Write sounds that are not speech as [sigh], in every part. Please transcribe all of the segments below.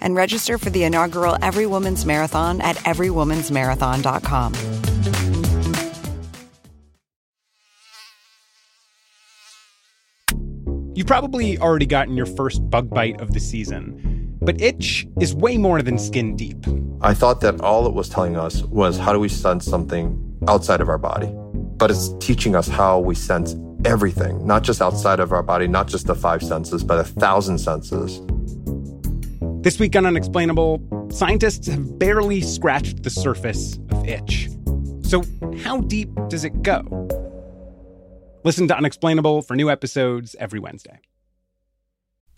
and register for the inaugural Every Woman's Marathon at everywomansmarathon.com. You've probably already gotten your first bug bite of the season, but itch is way more than skin deep. I thought that all it was telling us was how do we sense something outside of our body? But it's teaching us how we sense everything, not just outside of our body, not just the five senses, but a thousand senses. This week on Unexplainable, scientists have barely scratched the surface of itch. So, how deep does it go? Listen to Unexplainable for new episodes every Wednesday.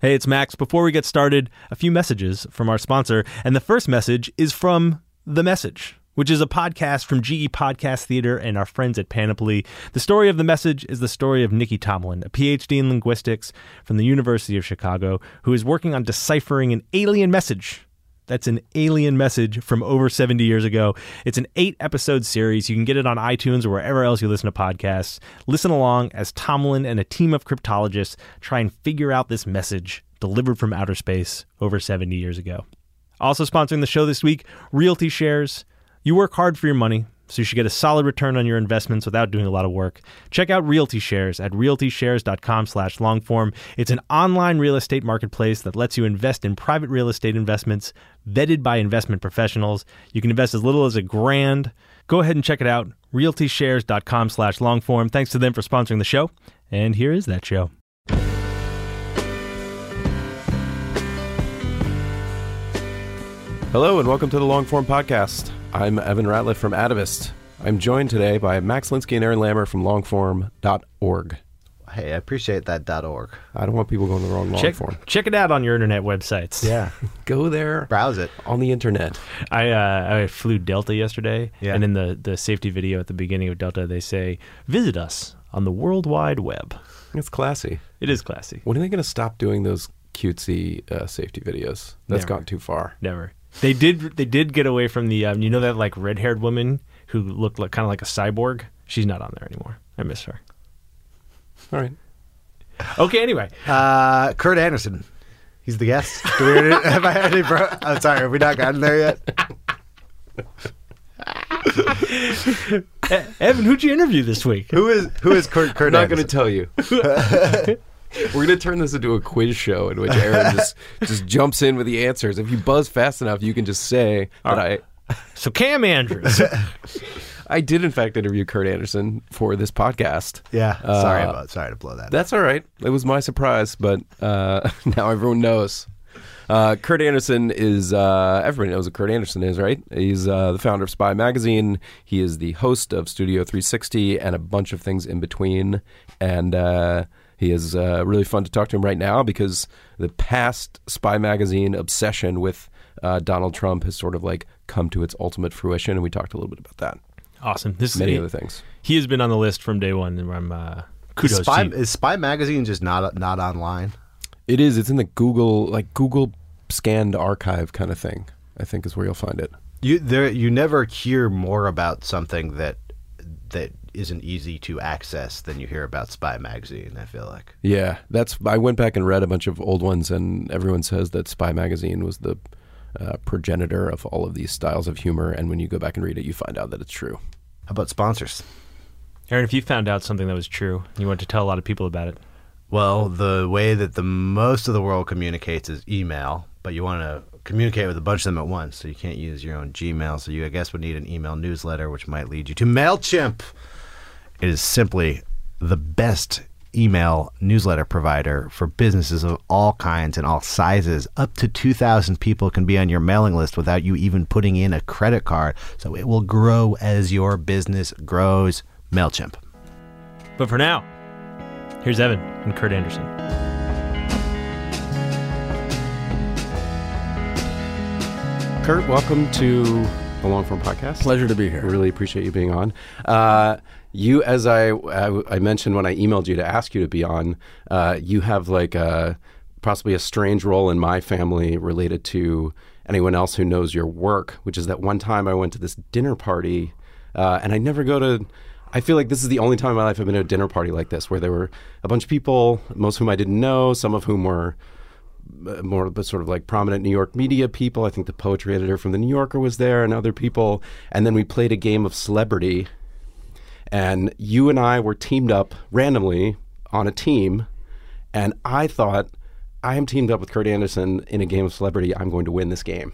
Hey, it's Max. Before we get started, a few messages from our sponsor. And the first message is from The Message, which is a podcast from GE Podcast Theater and our friends at Panoply. The story of The Message is the story of Nikki Tomalin, a PhD in linguistics from the University of Chicago, who is working on deciphering an alien message that's an alien message from over 70 years ago. It's an eight episode series. You can get it on iTunes or wherever else you listen to podcasts. Listen along as Tomalin and a team of cryptologists try and figure out this message delivered from outer space over 70 years ago. Also sponsoring the show this week, Realty Shares. You work hard for your money so you should get a solid return on your investments without doing a lot of work. Check out Realty Shares at realtyshares.com slash longform. It's an online real estate marketplace that lets you invest in private real estate investments vetted by investment professionals. You can invest as little as a grand. Go ahead and check it out, realtyshares.com slash longform. Thanks to them for sponsoring the show. And here is that show. Hello and welcome to the Longform Podcast. I'm Evan Ratliff from Atavist. I'm joined today by Max Linsky and Aaron Lammer from longform.org. Hey, I appreciate that .org. I don't want people going to the wrong Check, longform. check it out on your internet websites. Yeah, [laughs] Go there browse it. on the internet. I uh, I flew Delta yesterday, Yeah. and in the, the safety video at the beginning of Delta, they say, "Visit us on the World Wide Web." It's classy. It is classy. When are they going to stop doing those cutesy uh, safety videos? That's Never. gone too far. Never. They did. They did get away from the. Um, you know that like red haired woman who looked like kind of like a cyborg. She's not on there anymore. I miss her. All right. Okay. Anyway, Uh, Kurt Andersen. He's the guest. Do we already, [laughs] have I already bro- I'm sorry, have we not gotten there yet? Evan, who'd you interview this week? Who is who is Kurt Kurt I'm not going to tell you. [laughs] [laughs] We're going to turn this into a quiz show in which Aaron just, [laughs] just jumps in with the answers. If you buzz fast enough, you can just say that I, So Cam Andrews. [laughs] I did, in fact, interview Kurt Andersen for this podcast. yeah, sorry Uh, about sorry to blow that. That's all right. It was my surprise, but uh, now everyone knows. Uh, Kurt Andersen is, uh, everybody knows what Kurt Andersen is, right? He's uh, the founder of Spy Magazine. He is the host of Studio 360 and a bunch of things in between. And uh, he is uh, really fun to talk to him right now because the past Spy Magazine obsession with uh, Donald Trump has sort of like come to its ultimate fruition. And we talked a little bit about that. awesome. This Many is other things. He has been on the list from day one, and I'm uh, kudos is Spy, to you. is Spy Magazine just not not online? It is. It's in the Google, like Google scanned archive kind of thing. I think is where you'll find it. You there you never hear more about something that that isn't easy to access than you hear about Spy Magazine. I feel like. Yeah, that's. I went back and read a bunch of old ones, and everyone says that Spy Magazine was the uh, progenitor of all of these styles of humor. And when you go back and read it, you find out that it's true. How about sponsors? Aaron, if you found out something that was true, you want to tell a lot of people about it. Well, the way that the most of the world communicates is email, but you want to communicate with a bunch of them at once, so you can't use your own Gmail. So you, I guess, would need an email newsletter, which might lead you to Mailchimp. It is simply the best email newsletter provider for businesses of all kinds and all sizes. Up to 2,000 people can be on your mailing list without you even putting in a credit card. So it will grow as your business grows. Mailchimp. But for now, here's Evan and Kurt Andersen. Kurt, welcome to the Long Form Podcast. Pleasure to be here. Really appreciate you being on. Uh, you, as I, I, I mentioned when I emailed you to ask you to be on, uh, you have like a, possibly a strange role in my family related to anyone else who knows your work, which is that one time I went to this dinner party, uh, and I never go to. I feel like this is the only time in my life I've been to a dinner party like this, where there were a bunch of people, most of whom I didn't know, some of whom were uh, more but sort of like prominent New York media people. I think the poetry editor from the New Yorker was there, and other people. And then we played a game of celebrity, and you and I were teamed up randomly on a team, and I thought I am teamed up with Kurt Andersen in a game of celebrity. I'm going to win this game,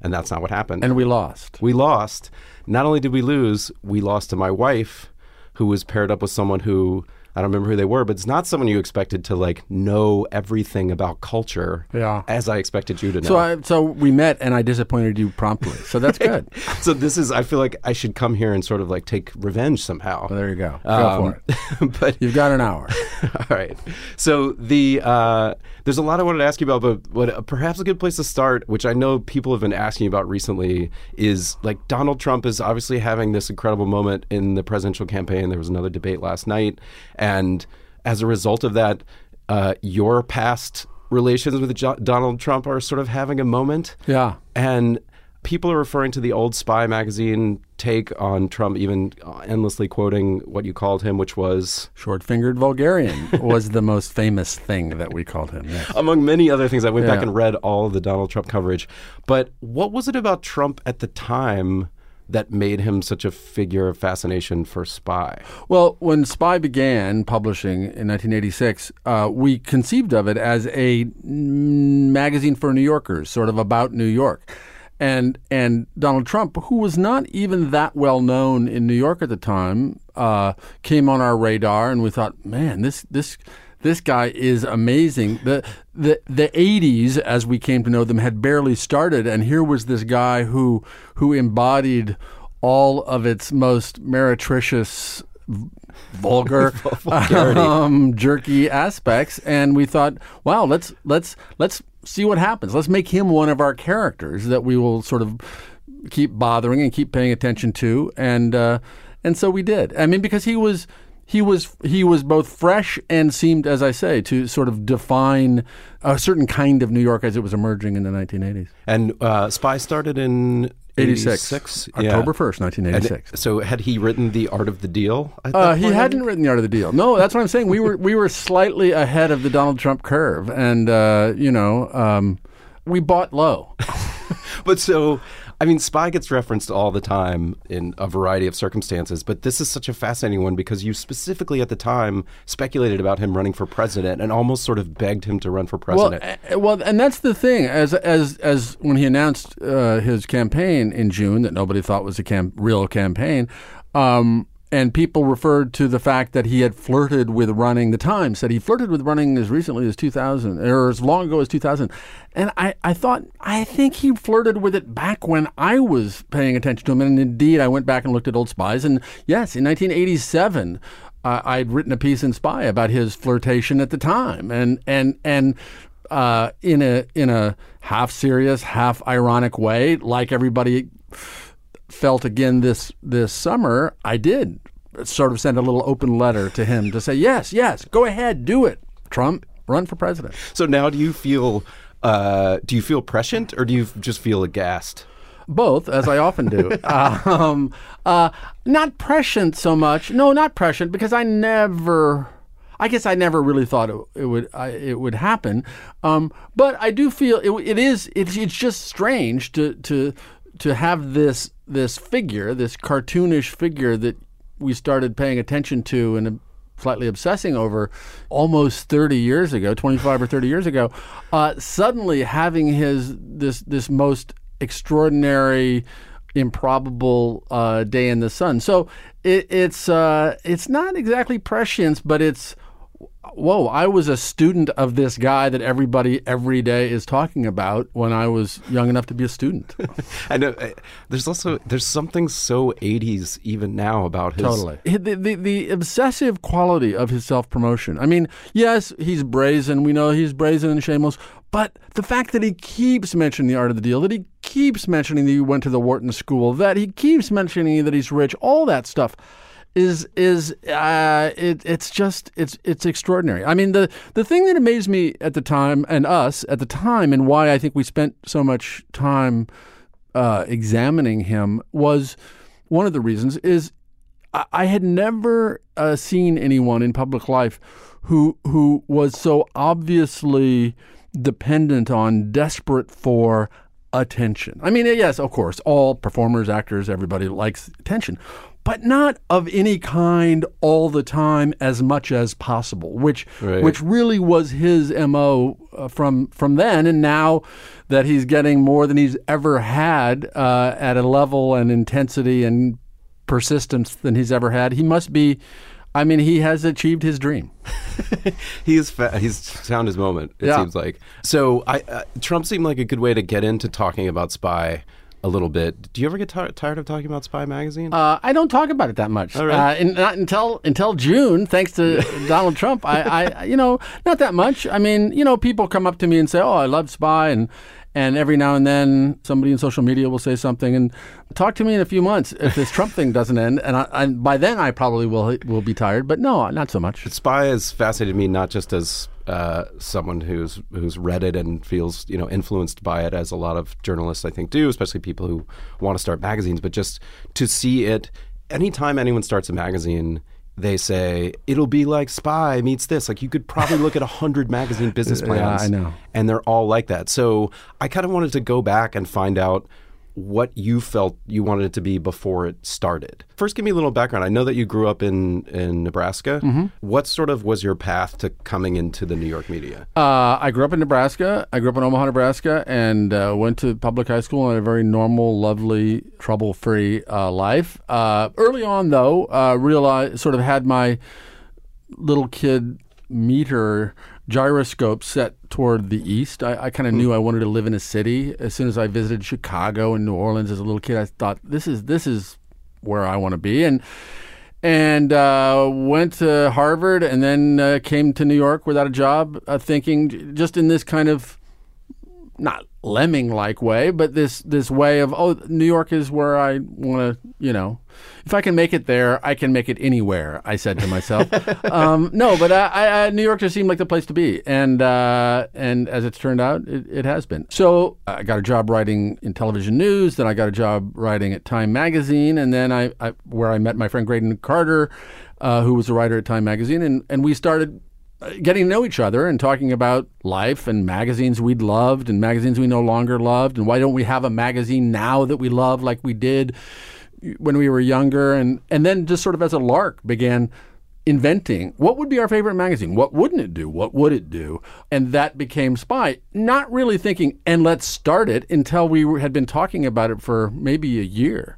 and that's not what happened. And we lost. we lost. Not only did we lose, we lost to my wife, who was paired up with someone who. I don't remember who they were, but it's not someone you expected to like know everything about culture. Yeah. As I expected you to know. So I, so we met, and I disappointed you promptly. So that's [laughs] good. so this is I feel like I should come here and sort of like take revenge somehow. Well, there you go. Go Um, for it. [laughs] but You've got an hour. [laughs] all right. So the uh, there's a lot I wanted to ask you about, but what uh, perhaps a good place to start, which I know people have been asking about recently, is like Donald Trump is obviously having this incredible moment in the presidential campaign. There was another debate last night, and as a result of that, uh, your past relations with Jo- Donald Trump are sort of having a moment. Yeah. And people are referring to the old Spy magazine take on Trump, even endlessly quoting what you called him, which was, Short-fingered vulgarian [laughs] was the most famous thing that we called him. Yes. among many other things. I went back and read all of the Donald Trump coverage. But what was it about Trump at the time that made him such a figure of fascination for Spy? Well, when Spy began publishing in 1986, uh, we conceived of it as a magazine for New Yorkers, sort of about New York. And and Donald Trump, who was not even that well known in New York at the time, uh, came on our radar, and we thought, man, this this this guy is amazing. The the the 80s, as we came to know them, had barely started, and here was this guy who who embodied all of its most meretricious vulgar, [laughs] um, jerky aspects, and we thought, wow, let's let's let's see what happens. Let's make him one of our characters that we will sort of keep bothering and keep paying attention to, and uh, and so we did. I mean, because he was. He was he was both fresh and seemed, as I say, to sort of define a certain kind of New York as it was emerging in the 1980s. And uh, Spy started in 86, 86? Yeah. October 1st, And 1986. so had he written The Art of the Deal? Uh, he hadn't written the art of the deal. No, that's what I'm saying. We were we were slightly ahead of the Donald Trump curve, and uh, you know, um, we bought low. [laughs] But so, I mean, Spy gets referenced all the time in a variety of circumstances, but this is such a fascinating one because you specifically at the time speculated about him running for president and almost sort of begged him to run for Well, president. uh, well, and that's the thing. As as as when he announced uh, his campaign in June, that nobody thought was a cam- real campaign, um, and people referred to the fact that he had flirted with running. The Times said he flirted with running as recently as 2000, or as long ago as 2000. And I, I thought, I think he flirted with it back when I was paying attention to him. And indeed, I went back and looked at old spies. And yes, in 1987, uh, I'd written a piece in Spy about his flirtation at the time, and and and uh, in a in a half serious, half ironic way, like everybody felt again this this summer. I did sort of send a little open letter to him to say, yes, yes, go ahead, do it, Trump, run for president. so now, do you feel uh, do you feel prescient or do you just feel aghast? Both, as I often do. [laughs] um, uh, not prescient so much. No, not prescient, because I never. I guess I never really thought it, it would I, it would happen. Um, but I do feel it, it is. It's, it's just strange to to to have this this figure, this cartoonish figure that we started paying attention to and slightly obsessing over almost 30 years ago 25 or 30 years ago uh, suddenly having his this this most extraordinary improbable uh, day in the sun. So it, it's uh, it's not exactly prescience but it's whoa i was a student of this guy that everybody every day is talking about when i was young enough to be a student [laughs] I know uh, there's also there's something so 80s even now about his The, the, the obsessive quality of his self promotion. I mean, yes, he's brazen. We know he's brazen and shameless, But the fact that he keeps mentioning the art of the deal, that he keeps mentioning that he went to the Wharton School, that he keeps mentioning that he's rich, all that stuff is is uh, it, it's just it's it's extraordinary. I mean the the thing that amazed me at the time and us at the time and why I think we spent so much time uh, examining him was one of the reasons is I, I had never uh, seen anyone in public life who who was so obviously dependent on, desperate for attention. I mean, yes, of course, all performers, actors, everybody likes attention, but not of any kind all the time as much as possible, which Right. which really was his mo uh, from from then, and now that he's getting more than he's ever had uh, at a level and intensity and persistence than he's ever had, he must be. I mean, he has achieved his dream. [laughs] He's fa- he's found his moment. It Yeah. seems like. So I uh, Trump seemed like a good way to get into talking about Spy a little bit. Do you ever get ti tired of talking about Spy magazine? Uh, I don't talk about it that much. All right. Uh, and not until until June, thanks to [laughs] Donald Trump. I, I, you know, not that much. I mean, you know, people come up to me and say, "Oh, I love Spy," and and every now and then somebody in social media will say something and talk to me in a few months if this Trump thing doesn't end. And I, I, by then, I probably will will be tired. But no, not so much. Spy has fascinated me not just as uh, someone who's who's read it and feels you know influenced by it, as a lot of journalists I think do, especially people who want to start magazines, but just to see it. Anytime anyone starts a magazine, they say it'll be like Spy meets this. Like you could probably look at a hundred magazine [laughs] business Yeah, plans, I know. and they're all like that. So I kind of wanted to go back and find out what you felt you wanted it to be before it started. First, give me a little background. I know that you grew up in in Nebraska. Mm-hmm. What sort of was your path to coming into the New York media? Uh, I grew up in Nebraska. I grew up in Omaha, Nebraska, and uh, went to public high school and had a very normal, lovely, trouble-free uh, life. Uh, early on, though, uh, realized sort of had my little kid meter gyroscope set toward the east. I, I kind of knew I wanted to live in a city. As soon as I visited Chicago and New Orleans as a little kid, I thought this is this is where I want to be. And and uh, went to Harvard and then uh, came to New York without a job, uh, thinking just in this kind of not lemming like way, but this this way of oh, New York is where I want to, you know, if I can make it there, I can make it anywhere. I said to myself, [laughs] um, no, but I, I, New York just seemed like the place to be, and uh, and as it's turned out, it, it has been. So I got a job writing in television news, then I got a job writing at Time Magazine, and then I, I where I met my friend Graydon Carter, uh, who was a writer at Time Magazine, and and we started uh, getting to know each other and talking about life and magazines we'd loved and magazines we no longer loved and why don't we have a magazine now that we love like we did when we were younger and and then just sort of as a lark began inventing what would be our favorite magazine? What wouldn't it do? What would it do? And that became spy not really thinking and let's start it until we were- had been talking about it for maybe a year.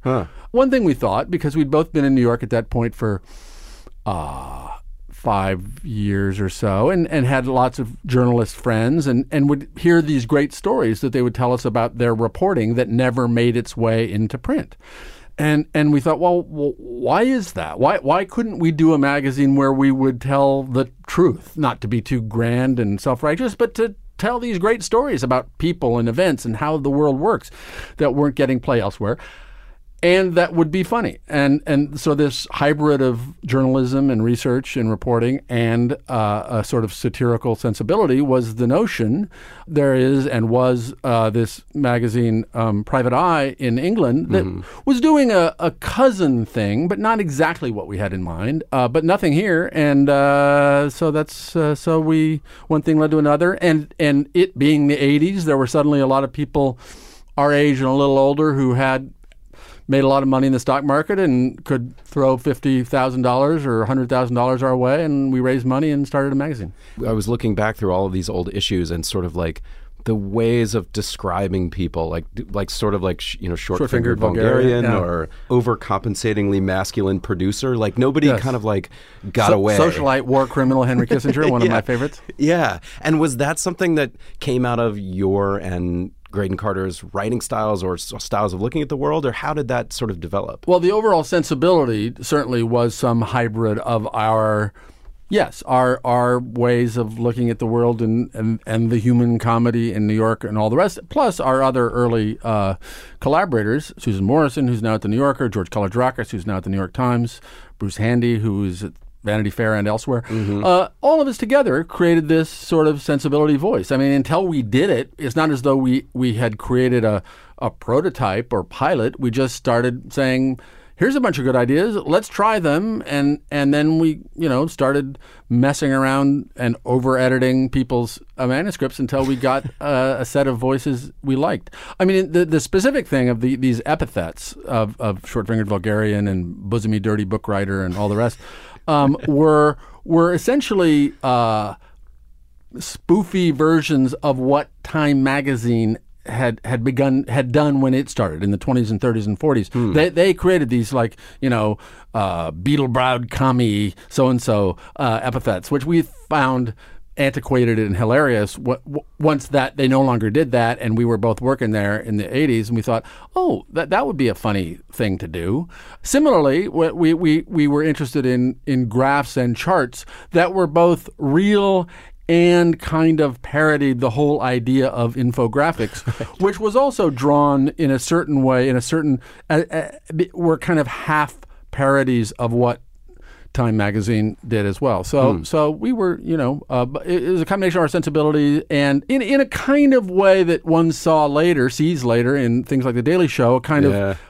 One thing we thought because we'd both been in new york at that point for uh, five years or so and, and had lots of journalist friends and, and would hear these great stories that they would tell us about their reporting that never made its way into print. And and we thought, well, well, why is that? Why why couldn't we do a magazine where we would tell the truth, not to be too grand and self-righteous, but to tell these great stories about people and events and how the world works that weren't getting play elsewhere and that would be funny. And and so this hybrid of journalism and research and reporting and uh, a sort of satirical sensibility was the notion. There is and was uh, this magazine, um, Private Eye, in England that was doing a, a cousin thing, but not exactly what we had in mind. Uh, but nothing here, and uh, so that's uh, so we one thing led to another, and and it being the '80s, there were suddenly a lot of people our age and a little older who had made a lot of money in the stock market and could throw fifty thousand dollars or hundred thousand dollars our way, and we raised money and started a magazine. I was looking back through all of these old issues and sort of like the ways of describing people, like like sort of like sh- you know short-fingered Short-fingered Vulgarian, Bulgarian yeah. or overcompensatingly masculine producer. Like nobody Yes. kind of like got So- away. Socialite, war criminal Henry [laughs] Kissinger, one of my favorites. Yeah, and was that something that came out of your and Graydon Carter's writing styles or styles of looking at the world, or how did that sort of develop? Well, the overall sensibility certainly was some hybrid of our, yes, our our ways of looking at the world and, and, and the human comedy in New York and all the rest, plus our other early uh, collaborators, Susan Morrison, who's now at the New Yorker, George Kalogerakis, who's now at the New York Times, Bruce Handy, who's at Vanity Fair and elsewhere. Uh, all of us together created this sort of sensibility voice. I mean, until we did it, it's not as though we, we had created a, a prototype or pilot. We just started saying, here's a bunch of good ideas. Let's try them. And, and then we, you know, started messing around and over editing people's uh, manuscripts until we got [laughs] uh, a set of voices we liked. I mean, the, the specific thing of the, these epithets of, of short fingered vulgarian and bosomy dirty book writer and all the rest um, were, were essentially uh, spoofy versions of what Time magazine had had begun had done when it started in the 20s and 30s and 40s. They they created these like you know uh, beetle browed commie so and so epithets, which we found antiquated and hilarious. Once that they no longer did that, and we were both working there in the 80s, and we thought, oh, that that would be a funny thing to do. Similarly, we we we, we were interested in in graphs and charts that were both real and kind of parodied the whole idea of infographics, [laughs] which was also drawn in a certain way, in a certain, uh, uh, were kind of half parodies of what Time magazine did as well. So, so we were, you know, uh, it, it was a combination of our sensibility and in in a kind of way that one saw later, sees later in things like The Daily Show, a kind Yeah. of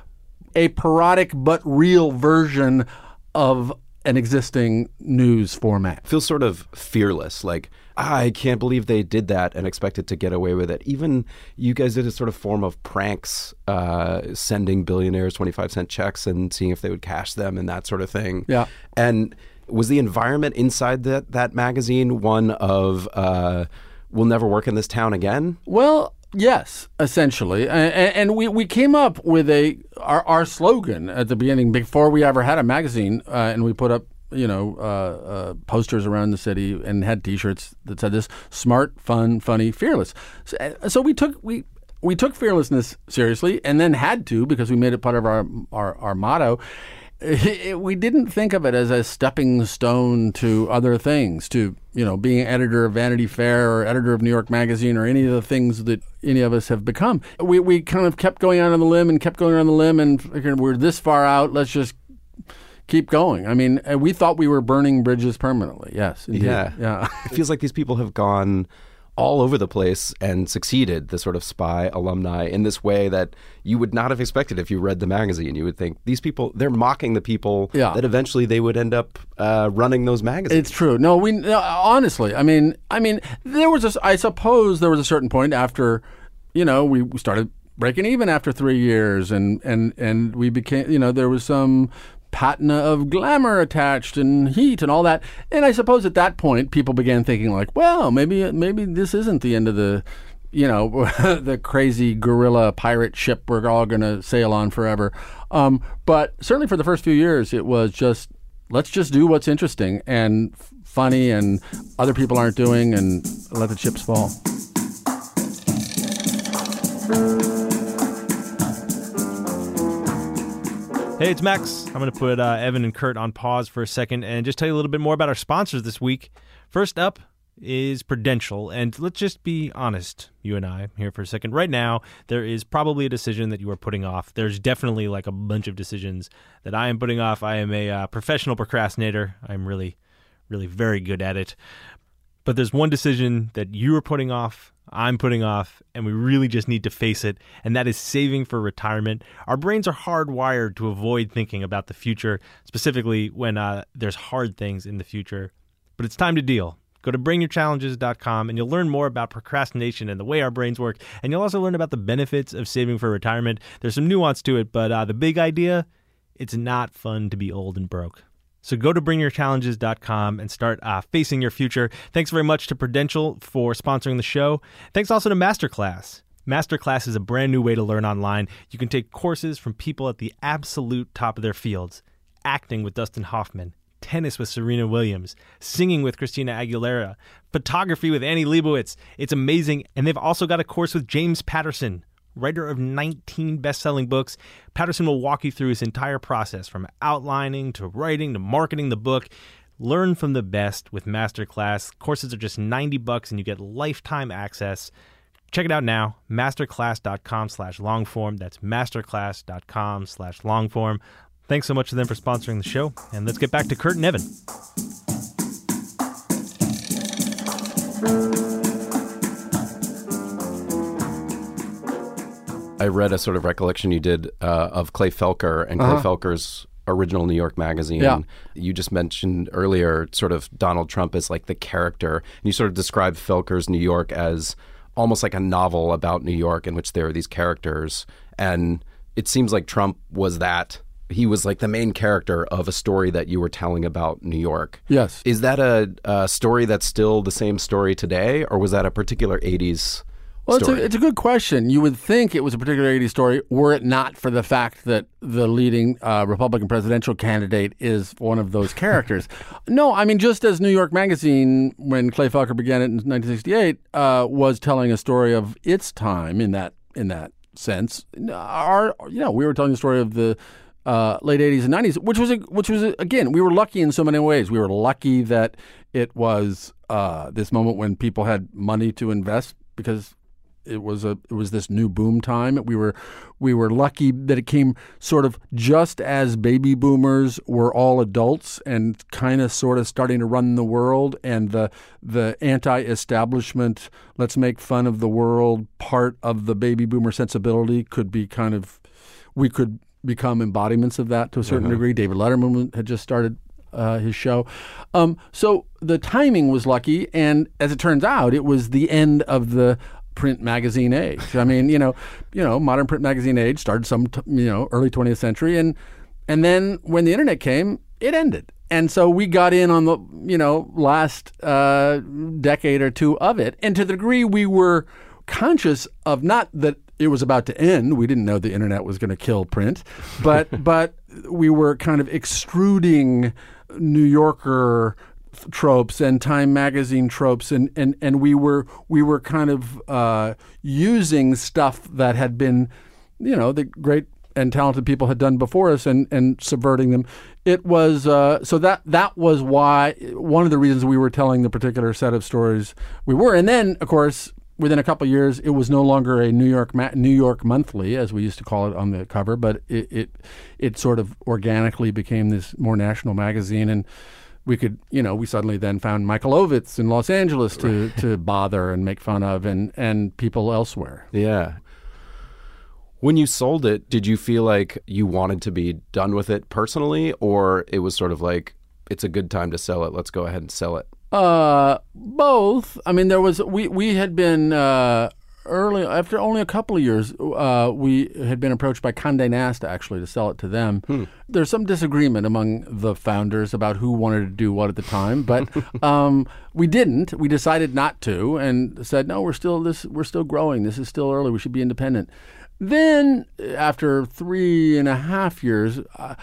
a parodic but real version of an existing news format. feels sort of fearless. Like I can't believe they did that and expected to get away with it. Even you guys did a sort of form of pranks, uh, sending billionaires twenty five cent checks and seeing if they would cash them and that sort of thing. Yeah. And was the environment inside that that magazine one of uh, we'll never work in this town again? Well, yes, essentially, and, and we, we came up with a our, our slogan at the beginning before we ever had a magazine, uh, and we put up you know uh, uh, posters around the city and had T-shirts that said this: "Smart, fun, funny, fearless." So, uh, so we took we. We took fearlessness seriously, and then had to because we made it part of our our, our motto. [laughs] we didn't think of it as a stepping stone to other things, to you know, being editor of Vanity Fair or editor of New York Magazine or any of the things that any of us have become. We we kind of kept going out on the limb and kept going on the limb, and we're this far out. Let's just keep going. I mean, uh, we thought we were burning bridges permanently. Yes, indeed. Yeah. yeah. [laughs] it feels like these people have gone all over the place and succeeded, the sort of spy alumni, in this way that you would not have expected if you read the magazine. You would think these people, they're mocking the people Yeah. that eventually they would end up uh, running those magazines. It's true. No, we no, honestly. I mean, I mean, there was a. I suppose there was a certain point after, you know, we, we started breaking even after three years, and and and we became. You know, there was some patina of glamour attached and heat and all that. And I suppose at that point, people began thinking like, well, maybe maybe this isn't the end of the. You know, [laughs] the crazy guerrilla pirate ship we're all going to sail on forever. Um, but certainly for the first few years, it was just let's just do what's interesting and funny and other people aren't doing and let the chips fall. Hey, it's Max. I'm going to put uh, Evan and Kurt on pause for a second and just tell you a little bit more about our sponsors this week. First up is Prudential. And let's just be honest, you and I, here for a second. Right now, there is probably a decision that you are putting off. There's definitely like a bunch of decisions that I am putting off. I am a uh, professional procrastinator. I'm really, really very good at it. But there's one decision that you are putting off, I'm putting off, and we really just need to face it, and that is saving for retirement. Our brains are hardwired to avoid thinking about the future, specifically when uh, there's hard things in the future. But it's time to deal. Go to bringyourchallenges.com and you'll learn more about procrastination and the way our brains work. And you'll also learn about the benefits of saving for retirement. There's some nuance to it, but uh, the big idea it's not fun to be old and broke. So go to bringyourchallenges.com and start uh, facing your future. Thanks very much to Prudential for sponsoring the show. Thanks also to Masterclass. Masterclass is a brand new way to learn online. You can take courses from people at the absolute top of their fields acting with Dustin Hoffman, tennis with Serena Williams, singing with Christina Aguilera, photography with Annie Leibovitz. It's amazing. And they've also got a course with James Patterson, writer of 19 best selling books. Patterson will walk you through his entire process from outlining to writing to marketing the book. Learn from the best with Masterclass. Courses are just 90 bucks and you get lifetime access. Check it out now, masterclass.com slash longform. That's masterclass.com slash longform. Thanks so much to them for sponsoring the show. And let's get back to Kurt and Evan. I read a sort of recollection you did uh, of Clay Felker and Clay Felker's original New York magazine. Uh-huh. Yeah. You just mentioned earlier sort of Donald Trump as like the character. And you sort of described Felker's New York as almost like a novel about New York in which there are these characters. And it seems like Trump was that. He was like the main character of a story that you were telling about New York. Yes. Is that a, a story that's still the same story today, or was that a particular 80s Well, it's a, it's a good question. You would think it was a particular 80s story were it not for the fact that the leading uh, Republican presidential candidate is one of those characters. [laughs] no, I mean, just as New York Magazine, when Clay Felker began it in 1968, uh, was telling a story of its time in that in that sense, our you know we were telling the story of the uh, late 80s and 90s, which was a, which was a, again we were lucky in so many ways. We were lucky that it was uh, this moment when people had money to invest because it was a it was this new boom time. We were we were lucky that it came sort of just as baby boomers were all adults and kind of sort of starting to run the world, and the the anti-establishment, let's make fun of the world part of the baby boomer sensibility could be kind of we could become embodiments of that to a certain degree. David Letterman had just started uh, his show. Um, so the timing was lucky, and as it turns out, it was the end of the print magazine age. I mean, you know, you know, modern print magazine age started some, t- you know, early 20th century, and and then when the internet came, it ended. And so we got in on the, you know, last uh, decade or two of it, and to the degree we were conscious of not that it was about to end. We didn't know the internet was going to kill print, but [laughs] but we were kind of extruding New Yorker tropes and Time magazine tropes, and, and, and we were we were kind of uh, using stuff that had been, you know, the great and talented people had done before us, and, and subverting them. It was uh, so that that was why one of the reasons we were telling the particular set of stories we were, and then of course within a couple years, it was no longer a New York ma- New York Monthly as we used to call it on the cover, but it, it it sort of organically became this more national magazine, and we could you know we suddenly then found Michael Ovitz in Los Angeles to to bother and make fun of, and and people elsewhere. Yeah. When you sold it, did you feel like you wanted to be done with it personally, or it was sort of like, it's a good time to sell it, let's go ahead and sell it? Uh, both. I mean, there was we we had been uh, early after only a couple of years. Uh, we had been approached by Condé Nast actually to sell it to them. There's some disagreement among the founders about who wanted to do what at the time, but [laughs] um, we didn't. We decided not to, and said no. We're still this. We're still growing. This is still early. We should be independent. Then, after three and a half years, uh,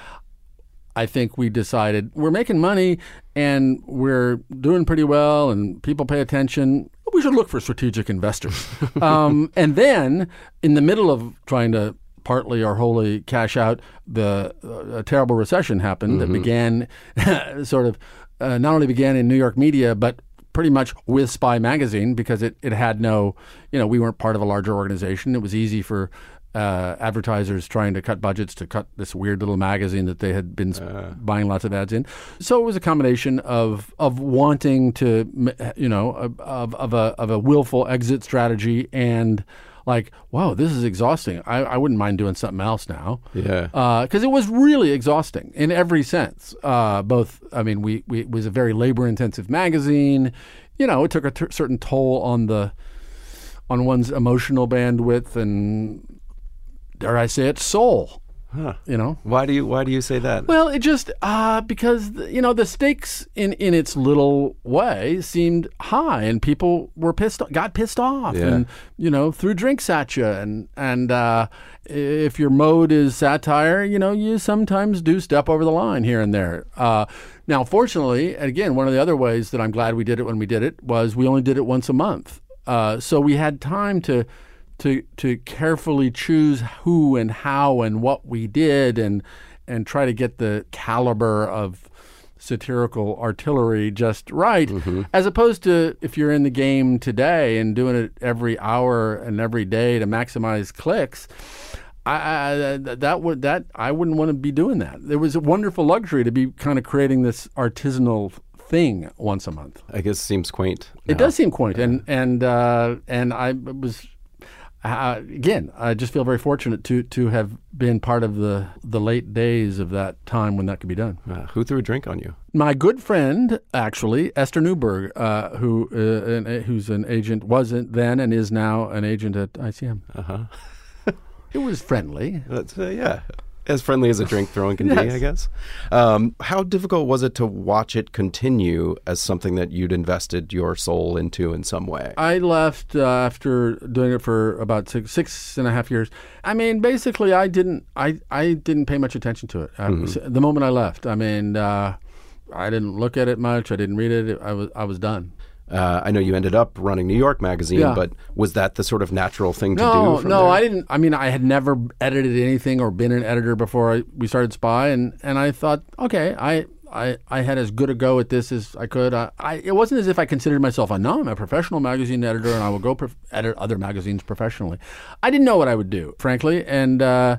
I think we decided we're making money and we're doing pretty well, and people pay attention. We should look for strategic investors. [laughs] um, and then, in the middle of trying to partly or wholly cash out, the uh, a terrible recession happened that began [laughs] sort of uh, not only began in New York media, but pretty much with Spy Magazine because it, it had no, you know, we weren't part of a larger organization. It was easy for uh, advertisers trying to cut budgets to cut this weird little magazine that they had been s buying lots of ads in. So it was a combination of of wanting to, you know, of of a of a willful exit strategy and like, wow, this is exhausting. I, I wouldn't mind doing something else now Yeah. because it was really exhausting in every sense. Uh, both, I mean, we, we it was a very labor intensive magazine. You know, it took a t- certain toll on the on one's emotional bandwidth and dare I say it, soul. You know. why do you Why do you say that? Well, it just uh, because you know the stakes in in its little way seemed high, and people were pissed, got pissed off, Yeah. and you know threw drinks at you, and and uh, if your mode is satire, you know you sometimes do step over the line here and there. Uh, now, fortunately, and again, one of the other ways that I'm glad we did it when we did it was we only did it once a month, uh, so we had time to to to carefully choose who and how and what we did and and try to get the caliber of satirical artillery just right, as opposed to if you're in the game today and doing it every hour and every day to maximize clicks. I, I that would that I wouldn't want to be doing that. There was a wonderful luxury to be kind of creating this artisanal thing once a month. I guess it seems quaint. It does seem quaint, and and uh, and I was uh, again. I just feel very fortunate to to have been part of the the late days of that time when that could be done. Uh, who threw a drink on you? My good friend, actually, Esther Newberg, uh, who uh, an, who's an agent, wasn't then and is now an agent at ICM. Uh huh. [laughs] It was friendly. That's uh, yeah, as friendly as a drink throwing can be, I [laughs] guess. Um, how difficult was it to watch it continue as something that you'd invested your soul into in some way? I left uh, after doing it for about six, six and a half years. I mean, basically, I didn't, I, I didn't pay much attention to it uh, the moment I left. I mean, uh, I didn't look at it much. I didn't read it. I was, I was done. Uh, I know you ended up running New York Magazine, Yeah. but was that the sort of natural thing to No, do? No, there? I didn't. I mean, I had never edited anything or been an editor before I, we started Spy, and, and I thought, okay, I, I, I had as good a go at this as I could. I, I it wasn't as if I considered myself a no, I'm a professional magazine editor, and I will go prof- edit other magazines professionally. I didn't know what I would do, frankly, and uh,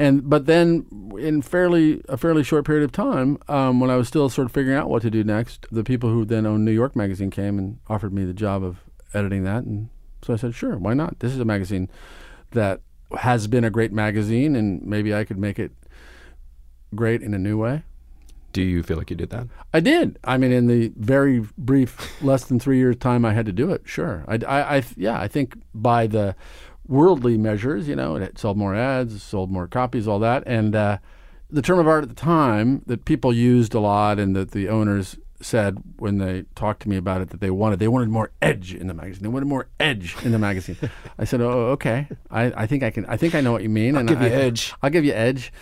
and but then in fairly a fairly short period of time, um, when I was still sort of figuring out what to do next, the people who then owned New York Magazine came and offered me the job of editing that, and so I said, sure, why not? This is a magazine that has been a great magazine, and maybe I could make it great in a new way. Do you feel like you did that? I did. I mean, in the very brief, less than three years time I had to do it, sure. I, I, I- yeah, I think by the worldly measures, you know, it sold more ads, sold more copies, all that. And uh, the term of art at the time that people used a lot and that the owners said when they talked to me about it that they wanted, they wanted more edge in the magazine. They wanted more edge in the magazine. I said, oh, okay. I, I think I can, I think I know what you mean. I'll give you I, edge. I'll give you edge.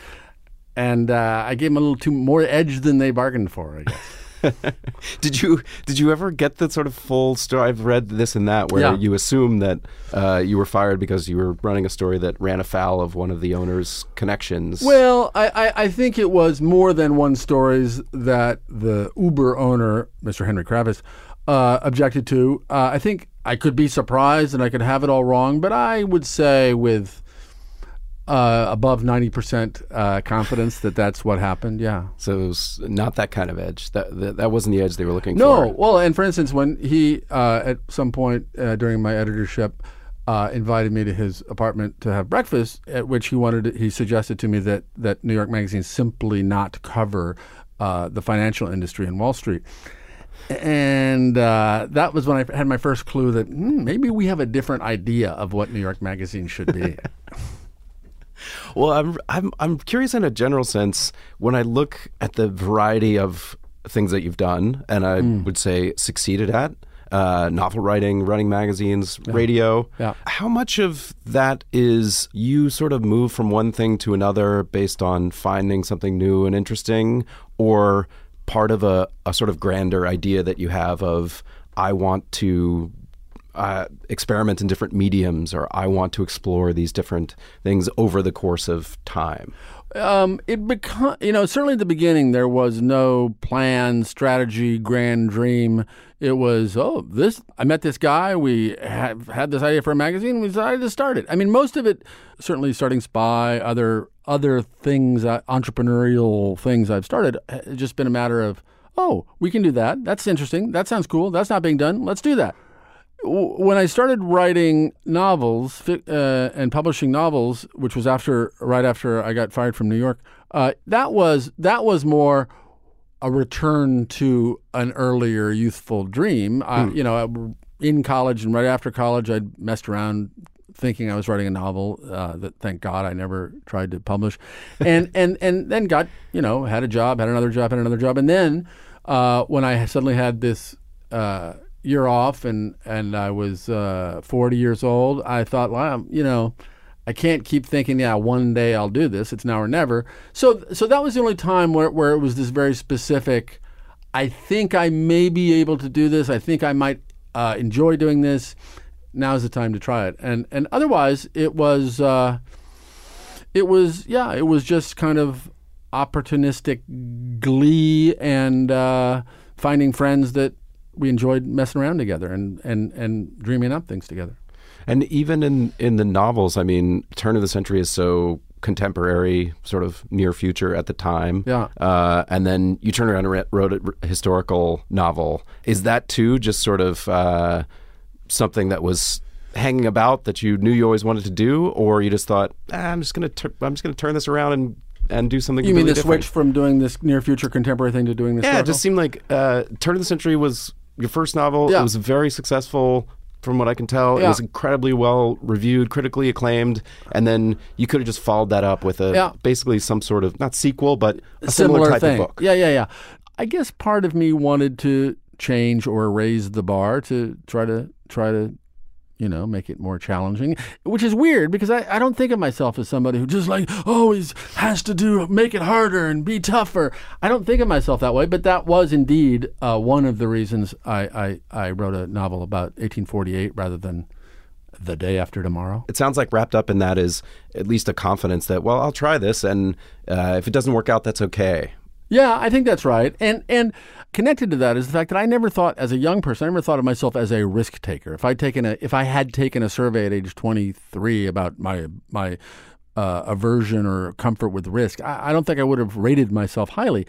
And uh, I gave them a little too more edge than they bargained for, I guess. [laughs] Did you did you ever get the sort of full story? I've read this and that where Yeah. you assume that uh, you were fired because you were running a story that ran afoul of one of the owner's connections. Well, I, I, I think it was more than one stories that the Uber owner, Mr. Henry Kravis, uh, objected to. Uh, I think I could be surprised and I could have it all wrong, but I would say with uh, above 90% uh, confidence that that's what happened. Yeah. so it was not that kind of edge. That that, that wasn't the edge they were looking No, for. No. Well, and for instance, when he uh, at some point uh, during my editorship uh, invited me to his apartment to have breakfast, at which he wanted he suggested to me that that New York Magazine simply not cover uh, the financial industry in Wall Street. And uh, that was when I had my first clue that hmm, maybe we have a different idea of what New York Magazine should be. [laughs] Well, I'm I'm I'm curious in a general sense when I look at the variety of things that you've done, and I Hmm. would say succeeded at. Uh, novel writing, running magazines, radio. Yeah. How much of that is you sort of move from one thing to another based on finding something new and interesting, or part of a, a sort of grander idea that you have of I want to uh, experiment in different mediums, or I want to explore these different things over the course of time. um, it become you know certainly at the beginning there was no plan, strategy, grand dream. It was oh this I met this guy. We have had this idea for a magazine. We decided to start it. I mean, most of it certainly starting Spy, other other things, uh, entrepreneurial things I've started. It's just been a matter of oh we can do that. That's interesting. That sounds cool. That's not being done. Let's do that when I started writing novels uh, and publishing novels, which was after right after I got fired from New York, uh, that was that was more a return to an earlier youthful dream. I, you know, in college and right after college, I'd messed around thinking I was writing a novel uh, that, thank God, I never tried to publish, and [laughs] and and then got you know had a job, had another job, had another job, and then uh, when I suddenly had this. Year off and and I was uh, 40 years old I thought well you know I can't keep thinking yeah one day I'll do this it's now or never. So so that was the only time where, where it was this very specific I think I may be able to do this I think I might uh, enjoy doing this now's the time to try it. And and otherwise it was uh, it was yeah it was just kind of opportunistic glee and uh, finding friends that we enjoyed messing around together and, and, and dreaming up things together. And even in, in the novels, I mean, turn of the century is so contemporary, sort of near future at the time. Yeah. Uh, and then you turn around and re- wrote a historical novel. Is that too just sort of uh, something that was hanging about that you knew you always wanted to do, or you just thought, ah, I'm just gonna tur- I'm just gonna turn this around and and do something. You mean the different." switch from doing this near future contemporary thing to doing this? Yeah, it just seemed like uh, Turn of the Century was your first novel. Yeah. It was very successful, from what I can tell. It was incredibly well reviewed, critically acclaimed, and then you could have just followed that up with a Yeah. basically some sort of not sequel, but a similar, similar type thing. of book. Yeah, yeah, yeah. I guess part of me wanted to change or raise the bar to try to try to you know make it more challenging, which is weird because I, I don't think of myself as somebody who just like always has to do make it harder and be tougher. I don't think of myself that way, but that was indeed uh, one of the reasons I, I I wrote a novel about 1848 rather than the day after tomorrow. It sounds like wrapped up in that is at least a confidence that well, I'll try this, and uh, if it doesn't work out, that's okay. Yeah, I think that's right. And and connected to that is the fact that I never thought as a young person, I never thought of myself as a risk taker. If I'd taken a if I had taken a survey at age 23 about my my uh, aversion or comfort with risk, I, I don't think I would have rated myself highly.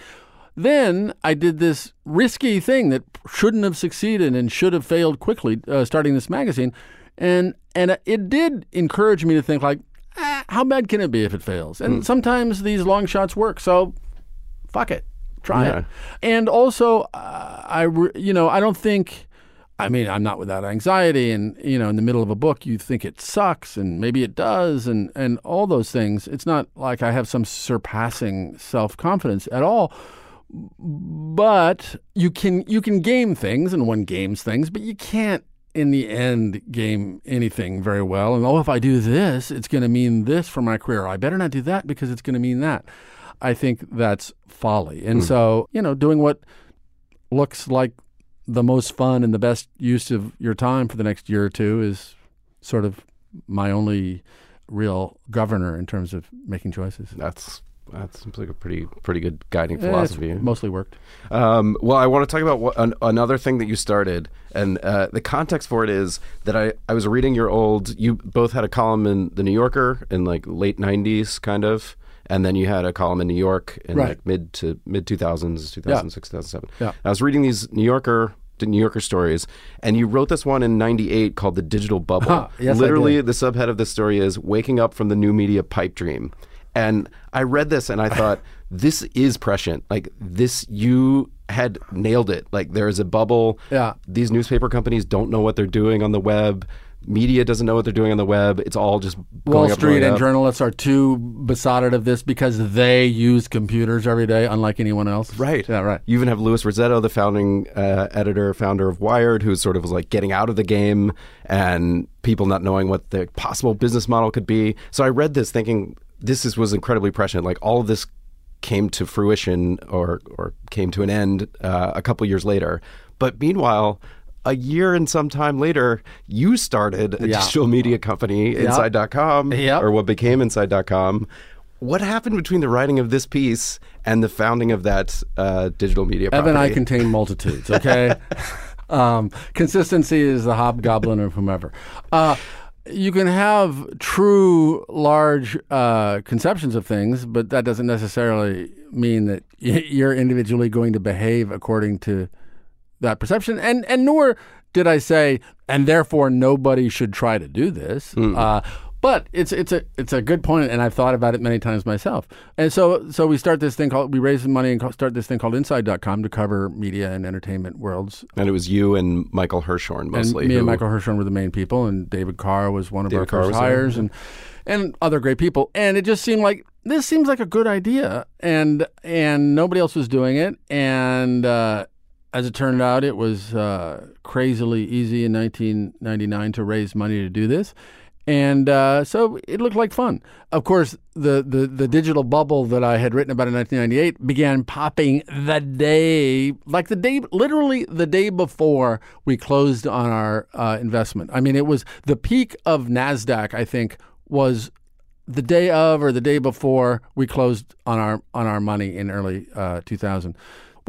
Then I did this risky thing that shouldn't have succeeded and should have failed quickly, uh, starting this magazine, and and it did encourage me to think like, ah, how bad can it be if it fails? And sometimes these long shots work. So fuck it, try Yeah. it. And also, uh, I re- you know I don't think. I mean, I'm not without anxiety, and you know, in the middle of a book, you think it sucks, and maybe it does, and and all those things. It's not like I have some surpassing self confidence at all, but you can you can game things, and one games things, but you can't in the end game anything very well. And oh, if I do this, it's going to mean this for my career. I better not do that because it's going to mean that. I think that's folly. And so, you know, doing what looks like the most fun and the best use of your time for the next year or two is sort of my only real governor in terms of making choices. That's that seems like a pretty pretty good guiding Eh, it's philosophy. mostly worked. Um, well, I want to talk about what, an, another thing that you started, and uh, the context for it is that I, I was reading your old. You both had a column in the New Yorker in like late '90s, kind of, and then you had a column in New York in Right. like mid to mid 2000s, 2006, 2007. Yeah. I was reading these New Yorker. New Yorker stories, and you wrote this one in '98 called "The Digital [laughs] Bubble." Yes, Literally, the subhead of this story is "Waking Up from the New Media Pipe Dream," and I read this and I [laughs] thought, "This is prescient. Like this, you had nailed it. Like there is a bubble. Yeah. These newspaper companies don't know what they're doing on the web. Media doesn't know what they're doing on the web. It's all just Wall Street and up. journalists are too besotted of this because they use computers every day, unlike anyone else. Right. Yeah, right. You even have Louis Rossetto, the founding uh, editor, founder of Wired, who sort of was like getting out of the game and people not knowing what the possible business model could be. So I read this thinking this is, was incredibly prescient. Like all of this came to fruition or or came to an end uh, a couple years later. But meanwhile, a year and some time later, you started a Yeah. digital media company, Inside.com, Yep. or what became Inside.com. What happened between the writing of this piece and the founding of that uh, digital media Evan, and I contain multitudes. Okay, [laughs] um, consistency is the hobgoblin of whomever. Uh, you can have true large uh, conceptions of things, but that doesn't necessarily mean that y- you're individually going to behave according to that perception. And and nor did I say, and therefore nobody should try to do this. Uh, but it's it's a it's a good point, and I've thought about it many times myself. And so so we start this thing called we raise some money and start this thing called Inside.com to cover media and entertainment worlds. and it was you and Michael Hirschorn mostly. and me and Michael Hirschorn were the main people, and David Carr was one of David our Carr first there, hires, and and other great people. And it just seemed like this seems like a good idea, and and nobody else was doing it. And uh, as it turned out, it was uh, crazily easy in 1999 to raise money to do this. And uh, so it looked like fun. Of course, the, the, the digital bubble that I had written about in 1998 began popping the day, like the day, literally the day before we closed on our uh, investment. I mean, it was the peak of NASDAQ, I think, was the day of or the day before we closed on our on our money in early uh, 2000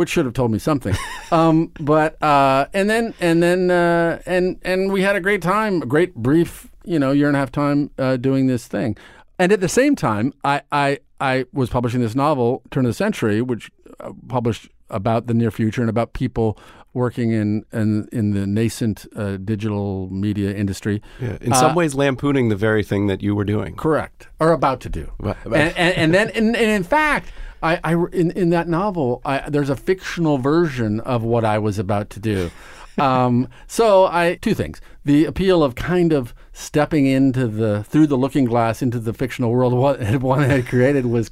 which should have told me something. Um, but uh, and then and then uh, and and we had a great time a great brief you know year and a half time uh, doing this thing. And at the same time I, I I was publishing this novel Turn of the Century which uh, published about the near future and about people working in in, in the nascent uh, digital media industry Yeah. In some ways, lampooning the very thing that you were doing. Correct, or about to do. And, and, and then, and, and in fact, I, I in, in that novel, I, there's a fictional version of what I was about to do. [laughs] Um, so I two things: the appeal of kind of stepping into the through the looking glass into the fictional world what [laughs] one had created was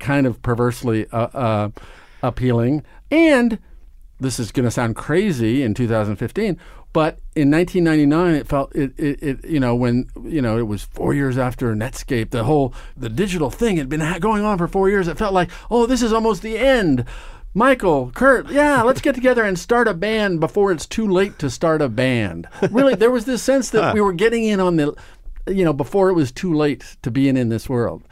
kind of perversely uh, uh, appealing, and this is going to sound crazy in 2015, but in 1999, it felt it, it, it, you know, when you know it was four years after Netscape, the whole the digital thing had been going on for four years. It felt like, oh, this is almost the end. Michael, Kurt, yeah, let's get together and start a band before it's too late to start a band. Really, there was this sense that we were getting in on the, you know, before it was too late to be in in this world.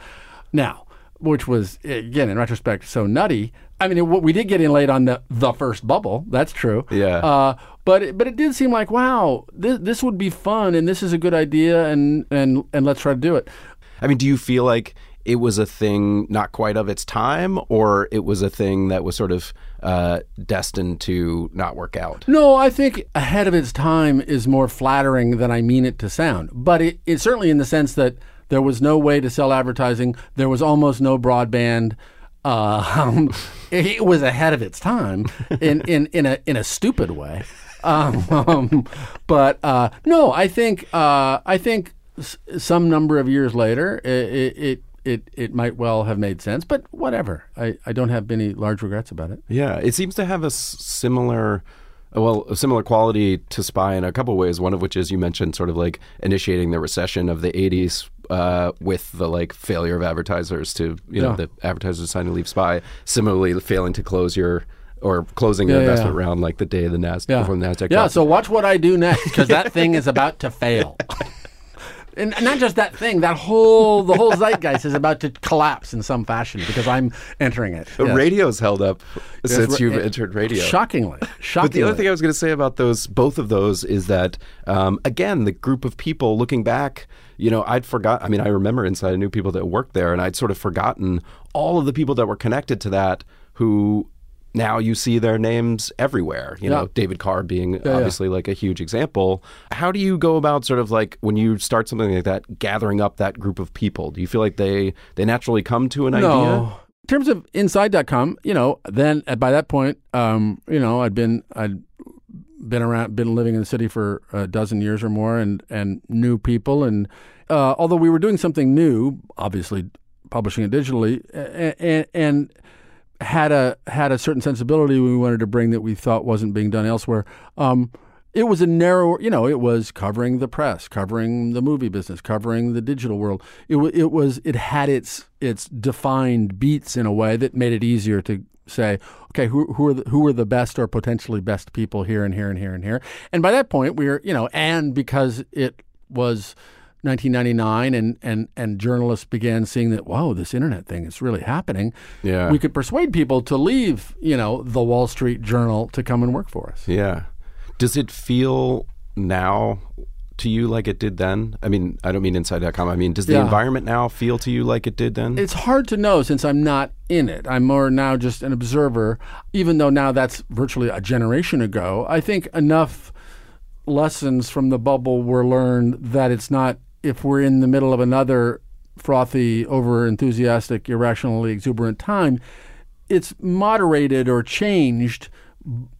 Now, which was again in retrospect so nutty. I mean, what we did get in late on the the first bubble. That's true. Yeah. Uh, but it, but it did seem like wow, this this would be fun, and this is a good idea, and and and let's try to do it. I mean, do you feel like it was a thing not quite of its time, or it was a thing that was sort of uh, destined to not work out? No, I think ahead of its time is more flattering than I mean it to sound. But it, it certainly in the sense that there was no way to sell advertising. There was almost no broadband. Um, it was ahead of its time in, in, in a in a stupid way. Um, but uh, no, I think uh, I think s- some number of years later, it, it it it might well have made sense. But whatever, I, I don't have any large regrets about it. Yeah, it seems to have a s- similar, well, a similar quality to Spy in a couple ways. One of which is you mentioned sort of like initiating the recession of the '80s uh, with the like failure of advertisers to, you know, Yeah. the advertisers deciding to leave Spy. Similarly, failing to close your or closing Yeah, your investment yeah. round like the day of the Nasdaq Yeah. before the Nasdaq. Yeah. So watch what I do next because that thing is [laughs] about to fail. And not just that thing, that whole the whole zeitgeist is about to collapse in some fashion because I'm entering it. The Yes. radio's held up since you've it- entered radio. Shockingly, shockingly. But the other thing I was going to say about those, both of those, is that um, again, the group of people looking back, you know, I'd forgot. I mean, I remember inside I knew people that worked there, and I'd sort of forgotten all of the people that were connected to that who. Now you see their names everywhere. You know, David Carr being yeah. obviously like a huge example. How do you go about sort of like when you start something like that, gathering up that group of people? Do you feel like they they naturally come to an idea? no. In terms of inside.com, you know, then by that point, um, you know, I'd been I'd been around, been living in the city for a dozen years or more, and and knew people. And uh, although we were doing something new, obviously publishing it digitally, and, and had a had a certain sensibility we wanted to bring that we thought wasn't being done elsewhere. Um, it was a narrow, you know, it was covering the press, covering the movie business, covering the digital world. It, wa it was it had its its defined beats in a way that made it easier to say, okay, who who are the, who are the best or potentially best people here and here and here and here. And by that point, we were, you know, and because it was 1999 and and and journalists began seeing that, whoa, this internet thing is really happening. Yeah. we could persuade people to leave, you know, the Wall Street Journal to come and work for us. Yeah. Does it feel now to you like it did then? I mean, I don't mean inside.com. I mean, does the Yeah. environment now feel to you like it did then? It's hard to know since I'm not in it. I'm more now just an observer, even though now that's virtually a generation ago. I think enough lessons from the bubble were learned that it's not, if we're in the middle of another frothy, over enthusiastic, irrationally exuberant time, it's moderated or changed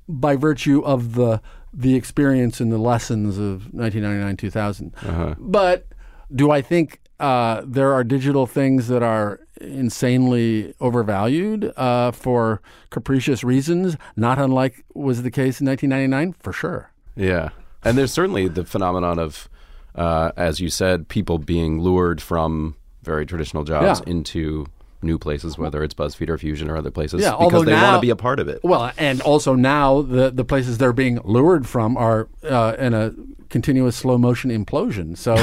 by virtue of the the experience and the lessons of 1999 2000 but do i think uh, there are digital things that are insanely overvalued uh, for capricious reasons not unlike was the case in 1999 for sure yeah. And there's certainly the phenomenon of, uh, as you said, people being lured from very traditional jobs Yeah. into new places, whether it's BuzzFeed or Fusion or other places, Yeah, because they now- want to be a part of it. Well, and also now the the places they're being lured from are uh, in a continuous slow motion implosion. So,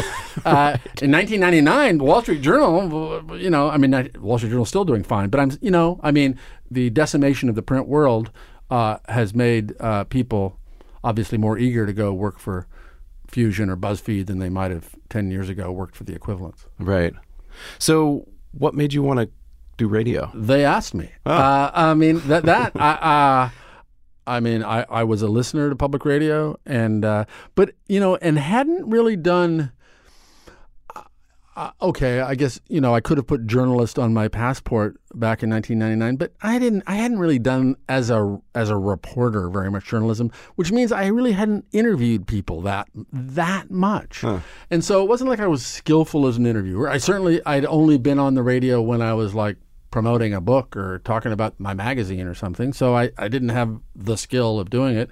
uh, [laughs] in 1999, Wall Street Journal, you know, I mean, Wall Street Journal's still doing fine, but I'm, you know, I mean, the decimation of the print world uh, has made uh, people obviously more eager to go work for Fusion or BuzzFeed than they might have 10 years ago worked for the equivalents. Right. So, what made you want to do radio? They asked me. Uh, I mean that that I, uh, I mean I, I was a listener to public radio and uh, but you know and hadn't really done. Uh, okay, I guess you know I could have put journalist on my passport back in 1999, but I didn't. I hadn't really done as a as a reporter very much journalism, which means I really hadn't interviewed people that that much, and so it wasn't like I was skillful as an interviewer. I certainly I'd only been on the radio when I was like promoting a book or talking about my magazine or something, so I, I didn't have the skill of doing it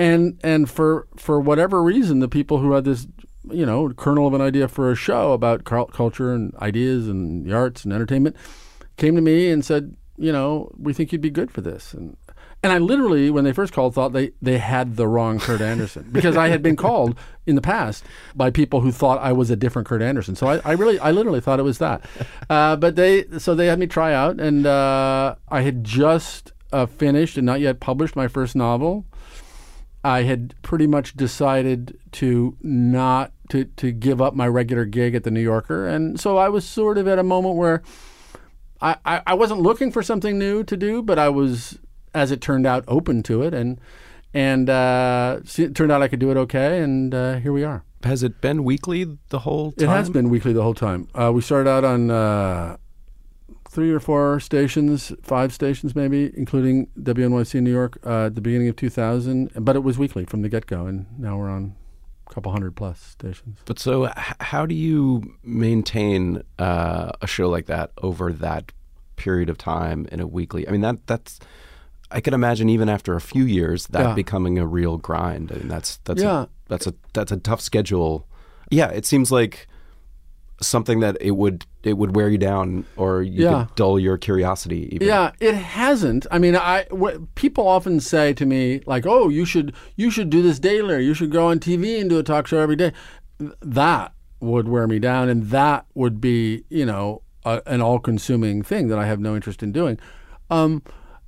and and for for whatever reason, the people who had this you know kernel of an idea for a show about culture and ideas and the arts and entertainment came to me and said, you know, we think you'd be good for this. And and I literally, when they first called, thought they, they had the wrong Kurt Anderson because I had been [laughs] called in the past by people who thought I was a different Kurt Anderson. So I, I really, I literally thought it was that. [laughs] Uh, but they, so they had me try out, and uh, I had just uh, finished and not yet published my first novel. I had pretty much decided to not to to give up my regular gig at the New Yorker, and so I was sort of at a moment where I, I, I wasn't looking for something new to do, but I was, as it turned out, open to it, and and uh, it turned out I could do it okay, and uh, here we are. Has it been weekly the whole time? It has been weekly the whole time. Uh, we started out on uh, three or four stations, five stations maybe, including WNYC in New York uh, at the beginning of 2000. But it was weekly from the get go, and now we're on a couple hundred plus stations. But so, h- how do you maintain uh, a show like that over that period of time in a weekly? I mean, that that's. I can imagine even after a few years that Yeah. becoming a real grind. I mean, that's that's Yeah. a, that's a that's a tough schedule. Yeah, it seems like something that it would it would wear you down, or you Yeah. could dull your curiosity. Even. Yeah, it hasn't. I mean, I what, people often say to me like, "Oh, you should you should do this daily. Or you should go on TV and do a talk show every day." That would wear me down, and that would be you know a, an all-consuming thing that I have no interest in doing. Um,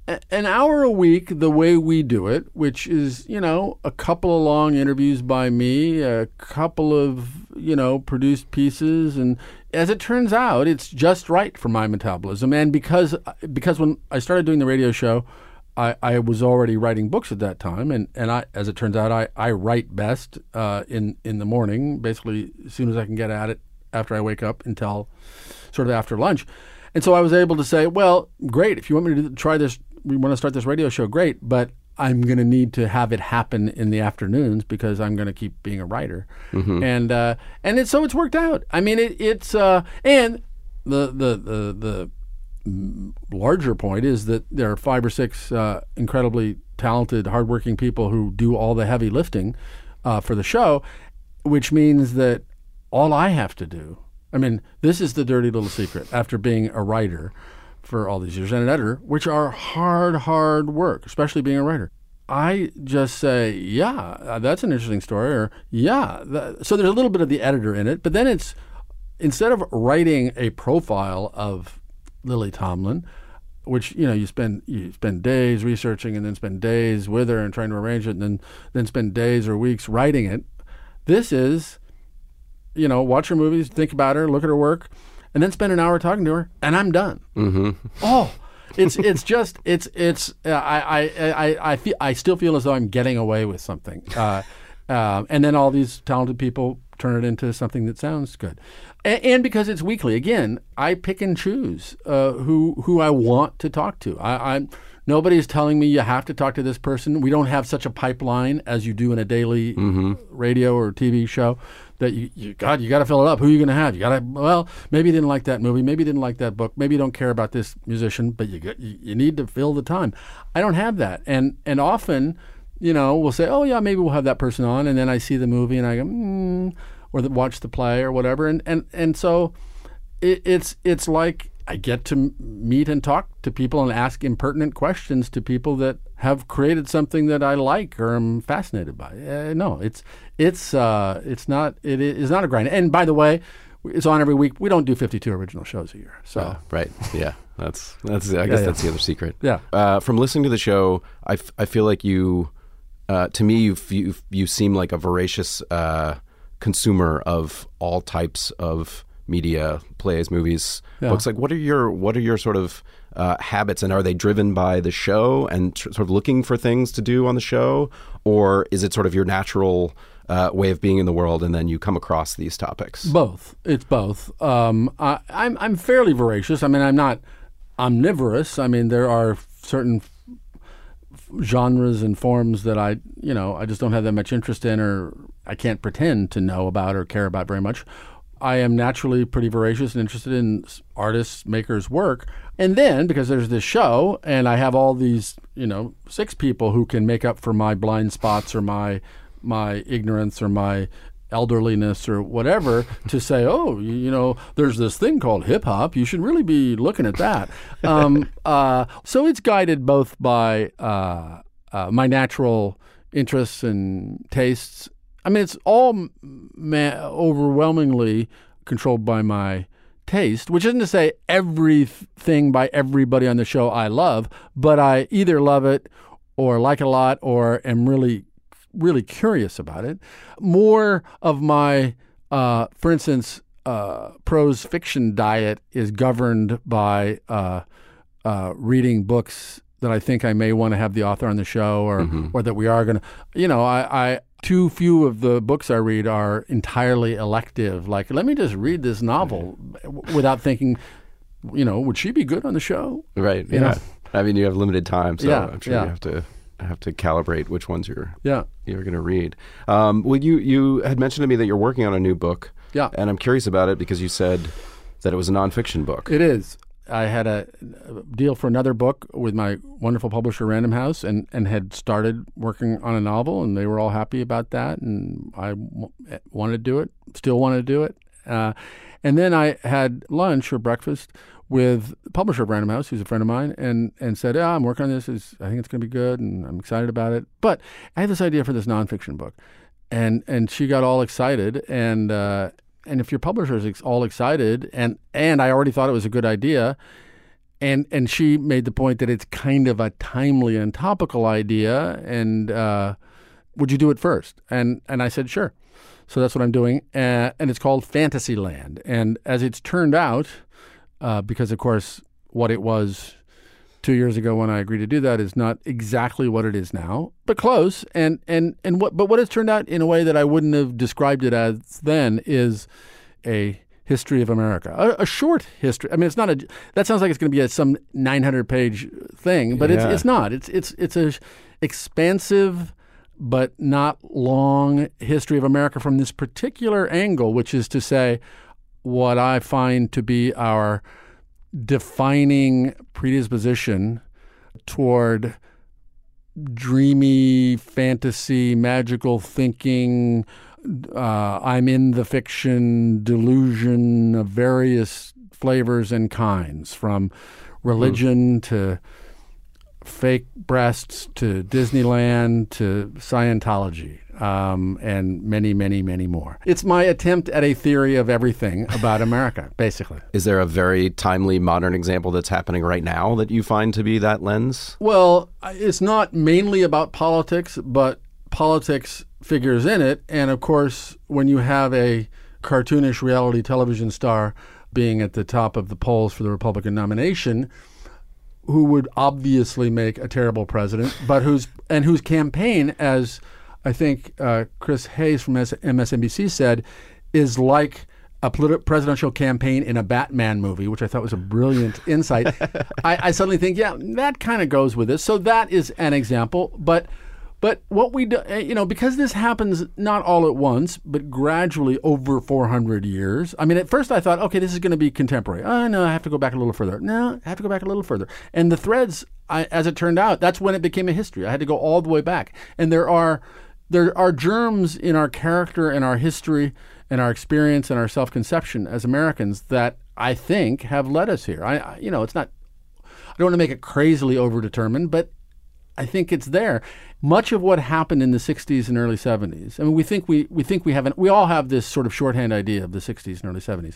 an hour a week, the way we do it, which is you know a couple of long interviews by me, a couple of you know produced pieces, and as it turns out, it's just right for my metabolism. And because because when I started doing the radio show, I, I was already writing books at that time, and, and I as it turns out, I, I write best uh, in in the morning, basically as soon as I can get at it after I wake up until sort of after lunch. And so I was able to say, well, great. If you want me to try this, we want to start this radio show, great. But I'm going to need to have it happen in the afternoons because I'm going to keep being a writer. And uh, and it, so it's worked out. I mean, it, it's uh, and the the the the larger point is that there are five or six uh, incredibly talented, hardworking people who do all the heavy lifting uh, for the show, which means that all I have to do. I mean, this is the dirty little secret. After being a writer for all these years and an editor, which are hard, hard work, especially being a writer. I just say, yeah, uh, that's an interesting story, or yeah. That, so there's a little bit of the editor in it, but then it's instead of writing a profile of Lily Tomlin, which you know you spend you spend days researching and then spend days with her and trying to arrange it, and then then spend days or weeks writing it. This is, you know, watch her movies, think about her, look at her work, and then spend an hour talking to her, and I'm done. Mm-hmm. Oh, it's it's just it's it's uh, I, I I I feel I still feel as though I'm getting away with something, uh, uh, [laughs] and then all these talented people turn it into something that sounds good, and, and because it's weekly. Again, I pick and choose uh, who who I want to talk to. I, I'm nobody's telling me you have to talk to this person. We don't have such a pipeline as you do in a daily radio or TV show that you, you God, you got to fill it up. Who are you going to have? You got to well, maybe you didn't like that movie, maybe you didn't like that book, maybe you don't care about this musician, but you got, you, you need to fill the time. I don't have that, and and often, you know, we'll say, oh yeah, maybe we'll have that person on, and then I see the movie and I go, mm, or the, watch the play or whatever, and and and so it, it's it's like I get to meet and talk to people and ask impertinent questions to people that have created something that I like or am fascinated by. Uh, no, it's it's uh, it's not it is not a grind. And by the way, it's on every week. We don't do 52 original shows a year. So Oh, right. Yeah. That's that's. I guess yeah. that's the other secret. Yeah. Uh, from listening to the show, I, f- I feel like you, uh, to me, you you you seem like a voracious uh, consumer of all types of media, plays, movies, Yeah. books. Like, what are your what are your sort of uh, habits, and are they driven by the show and tr- sort of looking for things to do on the show, or is it sort of your natural uh, way of being in the world, and then you come across these topics? Both. It's both. Um, I, I'm I'm fairly voracious. I mean, I'm not omnivorous. I mean, there are certain genres and forms that I, you know, I just don't have that much interest in, or I can't pretend to know about or care about very much. I am naturally pretty voracious and interested in artists, makers' work. And then, because there's this show, and I have all these, you know, six people who can make up for my blind spots or my my ignorance or my elderliness or whatever [laughs] to say, oh, you, you know, there's this thing called hip hop. You should really be looking at that. Um, [laughs] uh, so it's guided both by uh, uh, my natural interests and tastes. I mean, it's all ma- overwhelmingly controlled by my taste, which isn't to say everything by everybody on the show I love, but I either love it or like it a lot or am really really curious about it. More of my, uh, for instance, uh, prose fiction diet is governed by uh, uh, reading books that I think I may want to have the author on the show, or or that we are going to. You know, I, I too few of the books I read are entirely elective. Like, let me just read this novel without thinking. You know, would she be good on the show? Right. You yeah. know? I mean, you have limited time, so Yeah, I'm sure yeah. you have to have to calibrate which ones you're Yeah. you're going to read. Um, well, you you had mentioned to me that you're working on a new book. Yeah. And I'm curious about it because you said that it was a nonfiction book. It is. I had a deal for another book with my wonderful publisher, Random House, and, and had started working on a novel, and they were all happy about that. And I w- wanted to do it, still want to do it. Uh, and then I had lunch or breakfast with the publisher of Random House, who's a friend of mine, and, and said, Yeah, I'm working on this. It's, I think it's going to be good, and I'm excited about it. But I had this idea for this nonfiction book. And, and she got all excited, and uh, and if your publisher is all excited and and I already thought it was a good idea and and she made the point that it's kind of a timely and topical idea and uh, would you do it first? And and I said sure. So that's what I'm doing uh, and it's called Fantasyland. And as it's turned out uh, because of course what it was two years ago when I agreed to do that is not exactly what it is now, but close. And and and what but what has turned out in a way that I wouldn't have described it as then is a history of America, a, a short history. I mean, it's not a. That sounds like it's going to be a, some 900 page thing, but Yeah. it's it's not. It's it's it's a expansive. But not long history of America from this particular angle, which is to say, what I find to be our defining predisposition toward dreamy fantasy, magical thinking. Uh, I'm in the fiction delusion of various flavors and kinds, from religion to fake breasts to Disneyland to Scientology. Um, and many, many, many more. It's my attempt at a theory of everything about [laughs] America, basically. Is there a very timely modern example that's happening right now that you find to be that lens? Well, it's not mainly about politics, but politics figures in it. And of course, when you have a cartoonish reality television star being at the top of the polls for the Republican nomination, who would obviously make a terrible president, but whose and whose campaign, as I think uh, Chris Hayes from MSNBC said, is like a politi- presidential campaign in a Batman movie, which I thought was a brilliant [laughs] insight. I, I suddenly think, yeah, that kind of goes with this. So that is an example, but. But what we do, eh, you know, because this happens not all at once, but gradually over 400 years. I mean, at first I thought, okay, this is going to be contemporary. Oh, no, I have to go back a little further. No, I have to go back a little further. And the threads, I, as it turned out, that's when it became a history. I had to go all the way back. And there are there are germs in our character and our history and our experience and our self-conception as Americans that I think, have led us here. I, I you know, it's not. I don't want to make it crazily overdetermined, but I think it's there. Much of what happened in the '60s and early '70s. I mean, we think we we think we have an, we all have this sort of shorthand idea of the '60s and early '70s.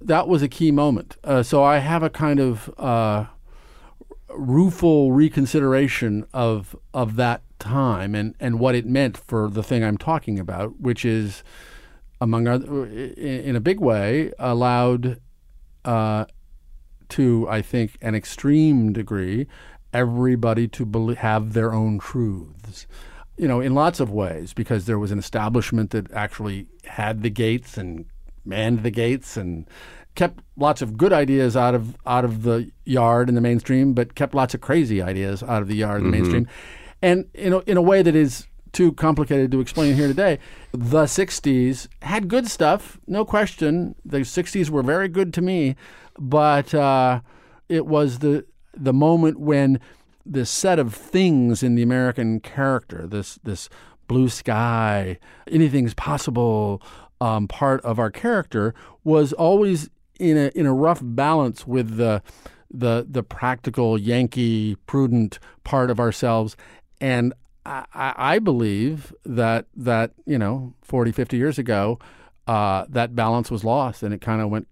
That was a key moment. Uh, so I have a kind of uh, rueful reconsideration of of that time and and what it meant for the thing I'm talking about, which is among other, in, a big way, allowed uh, to I think an extreme degree everybody to belie- have their own truths. You know, in lots of ways, because there was an establishment that actually had the gates and manned the gates and kept lots of good ideas out of out of the yard in the mainstream, but kept lots of crazy ideas out of the yard in the mainstream, and in a, in a way that is too complicated to explain here today. The '60s had good stuff, no question. The '60s were very good to me, but uh, it was the the moment when this set of things in the American character, this this blue sky, anything's possible um, part of our character, was always in a in a rough balance with the the the practical Yankee prudent part of ourselves, and I, I believe that that you know 40, 50 years ago, uh, that balance was lost, and it kind of went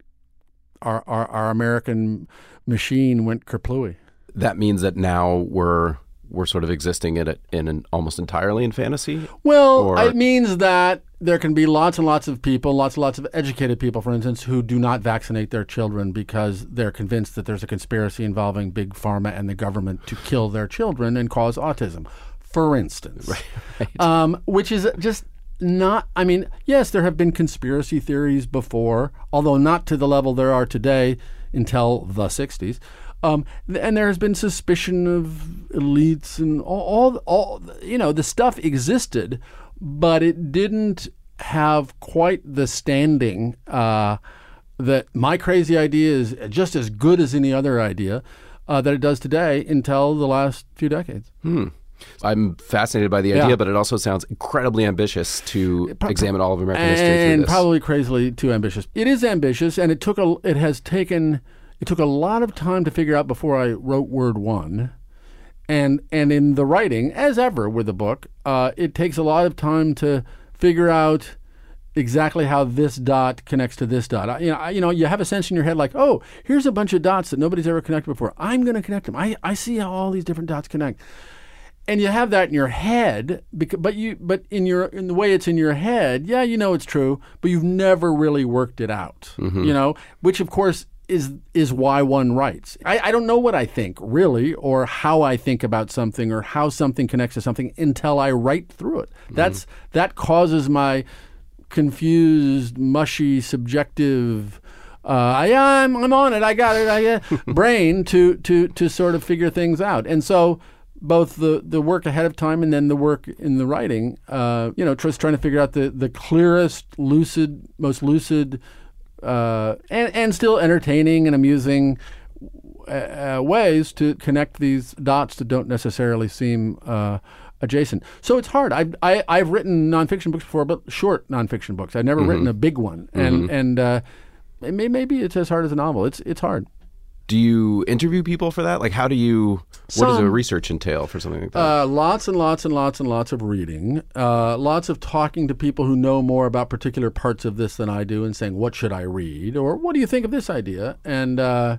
our, our our American machine went kerplooey. That means that now we're we're sort of existing in it in an almost entirely in fantasy. Well, Or- it means that there can be lots and lots of people, lots and lots of educated people, for instance, who do not vaccinate their children because they're convinced that there's a conspiracy involving big pharma and the government to kill their children and cause autism, for instance. [laughs] Right, Um, which is just not, I mean, yes, there have been conspiracy theories before, although not to the level there are today until the 60s. Um, and there has been suspicion of elites and all, all, all, you know, the stuff existed, but it didn't have quite the standing uh, that my crazy idea is just as good as any other idea uh, that it does today until the last few decades. I'm fascinated by the idea, Yeah. but it also sounds incredibly ambitious to Pro- examine all of American history through and probably crazily too ambitious. It is ambitious, and it took a it has taken it took a lot of time to figure out before I wrote word one, and and in the writing, as ever with the book, uh, it takes a lot of time to figure out exactly how this dot connects to this dot. I- You know, I- you know, you have a sense in your head like, oh, here's a bunch of dots that nobody's ever connected before. I'm going to connect them. I I see how all these different dots connect and you have that in your head because, but you but in your in the way it's in your head yeah you know it's true but you've never really worked it out you know which of course is is why one writes I, I don't know what i think really or how i think about something or how something connects to something until i write through it that's that causes my confused mushy subjective uh, I, I'm, I'm on it. I got it. I got [laughs] brain to, to, to sort of figure things out. And so both the, the work ahead of time and then the work in the writing, uh, you know, just trying to figure out the, the clearest, lucid, most lucid, uh, and, and still entertaining and amusing uh, uh, ways to connect these dots that don't necessarily seem uh, adjacent. So it's hard. I've, I, I've written nonfiction books before, but short nonfiction books. I've never written a big one. And, and uh, it may, maybe it's as hard as a novel. It's, it's hard. Do you interview people for that? Like, how do you? What does a Some- research entail for something like that? Uh, lots and lots and lots and lots of reading, uh, lots of talking to people who know more about particular parts of this than I do, and saying, "What should I read?" or "What do you think of this idea?" And uh,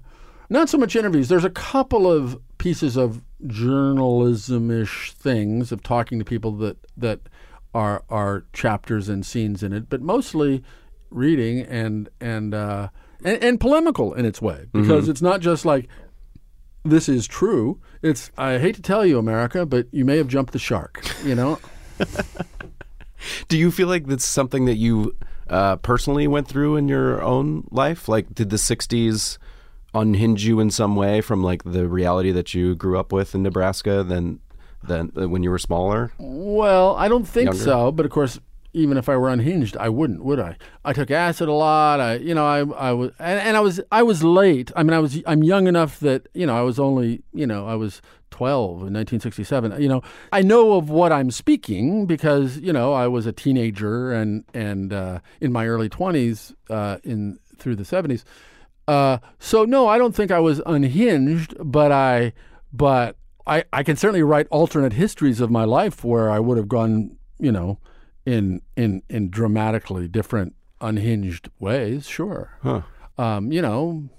not so much interviews. There's a couple of pieces of journalism-ish things of talking to people that that are are chapters and scenes in it, but mostly reading and and uh, and, and polemical in its way because it's not just like this is true. It's I hate to tell you, America, but you may have jumped the shark. You know, [laughs] Do you feel like that's something that you uh, personally went through in your own life? Like, did the '60s unhinge you in some way from like the reality that you grew up with in Nebraska than than uh, when you were smaller? well, I don't think Younger? so. But of course, even if I were unhinged, I wouldn't, would I? I took acid a lot. I, you know, I, I was, and, and I was, I was late. I mean, I was, I'm young enough that you know, I was only, you know, I was 12 in 1967. You know, I know of what I'm speaking because you know I was a teenager and and uh, in my early 20s uh, in through the 70s. Uh, so no, I don't think I was unhinged, but I but I, I can certainly write alternate histories of my life where I would have gone, you know, in in in dramatically different unhinged ways, sure. Huh. Um, you know,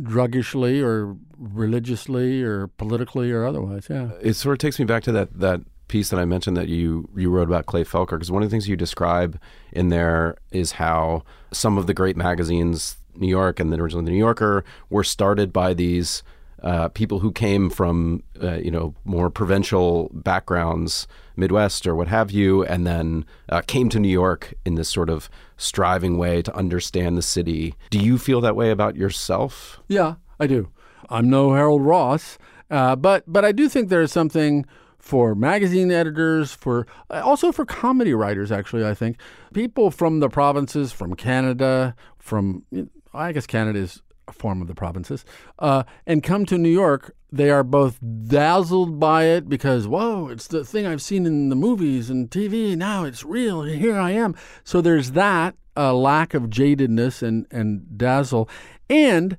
druggishly or religiously or politically or otherwise, yeah. It sort of takes me back to that that piece that I mentioned that you you wrote about Clay Felker because one of the things you describe in there is how some of the great magazines, New York and then originally the New Yorker, were started by these uh, people who came from uh, you know more provincial backgrounds, Midwest or what have you, and then uh, came to New York in this sort of striving way to understand the city. Do you feel that way about yourself? Yeah, I do. I'm no Harold Ross, uh, but but I do think there is something for magazine editors, for uh, also for comedy writers. Actually, I think people from the provinces, from Canada, from I guess Canada is form of the provinces, uh, and come to New York. They are both dazzled by it because whoa, it's the thing I've seen in the movies and TV. Now it's real. Here I am. So there's that uh, lack of jadedness and and dazzle, and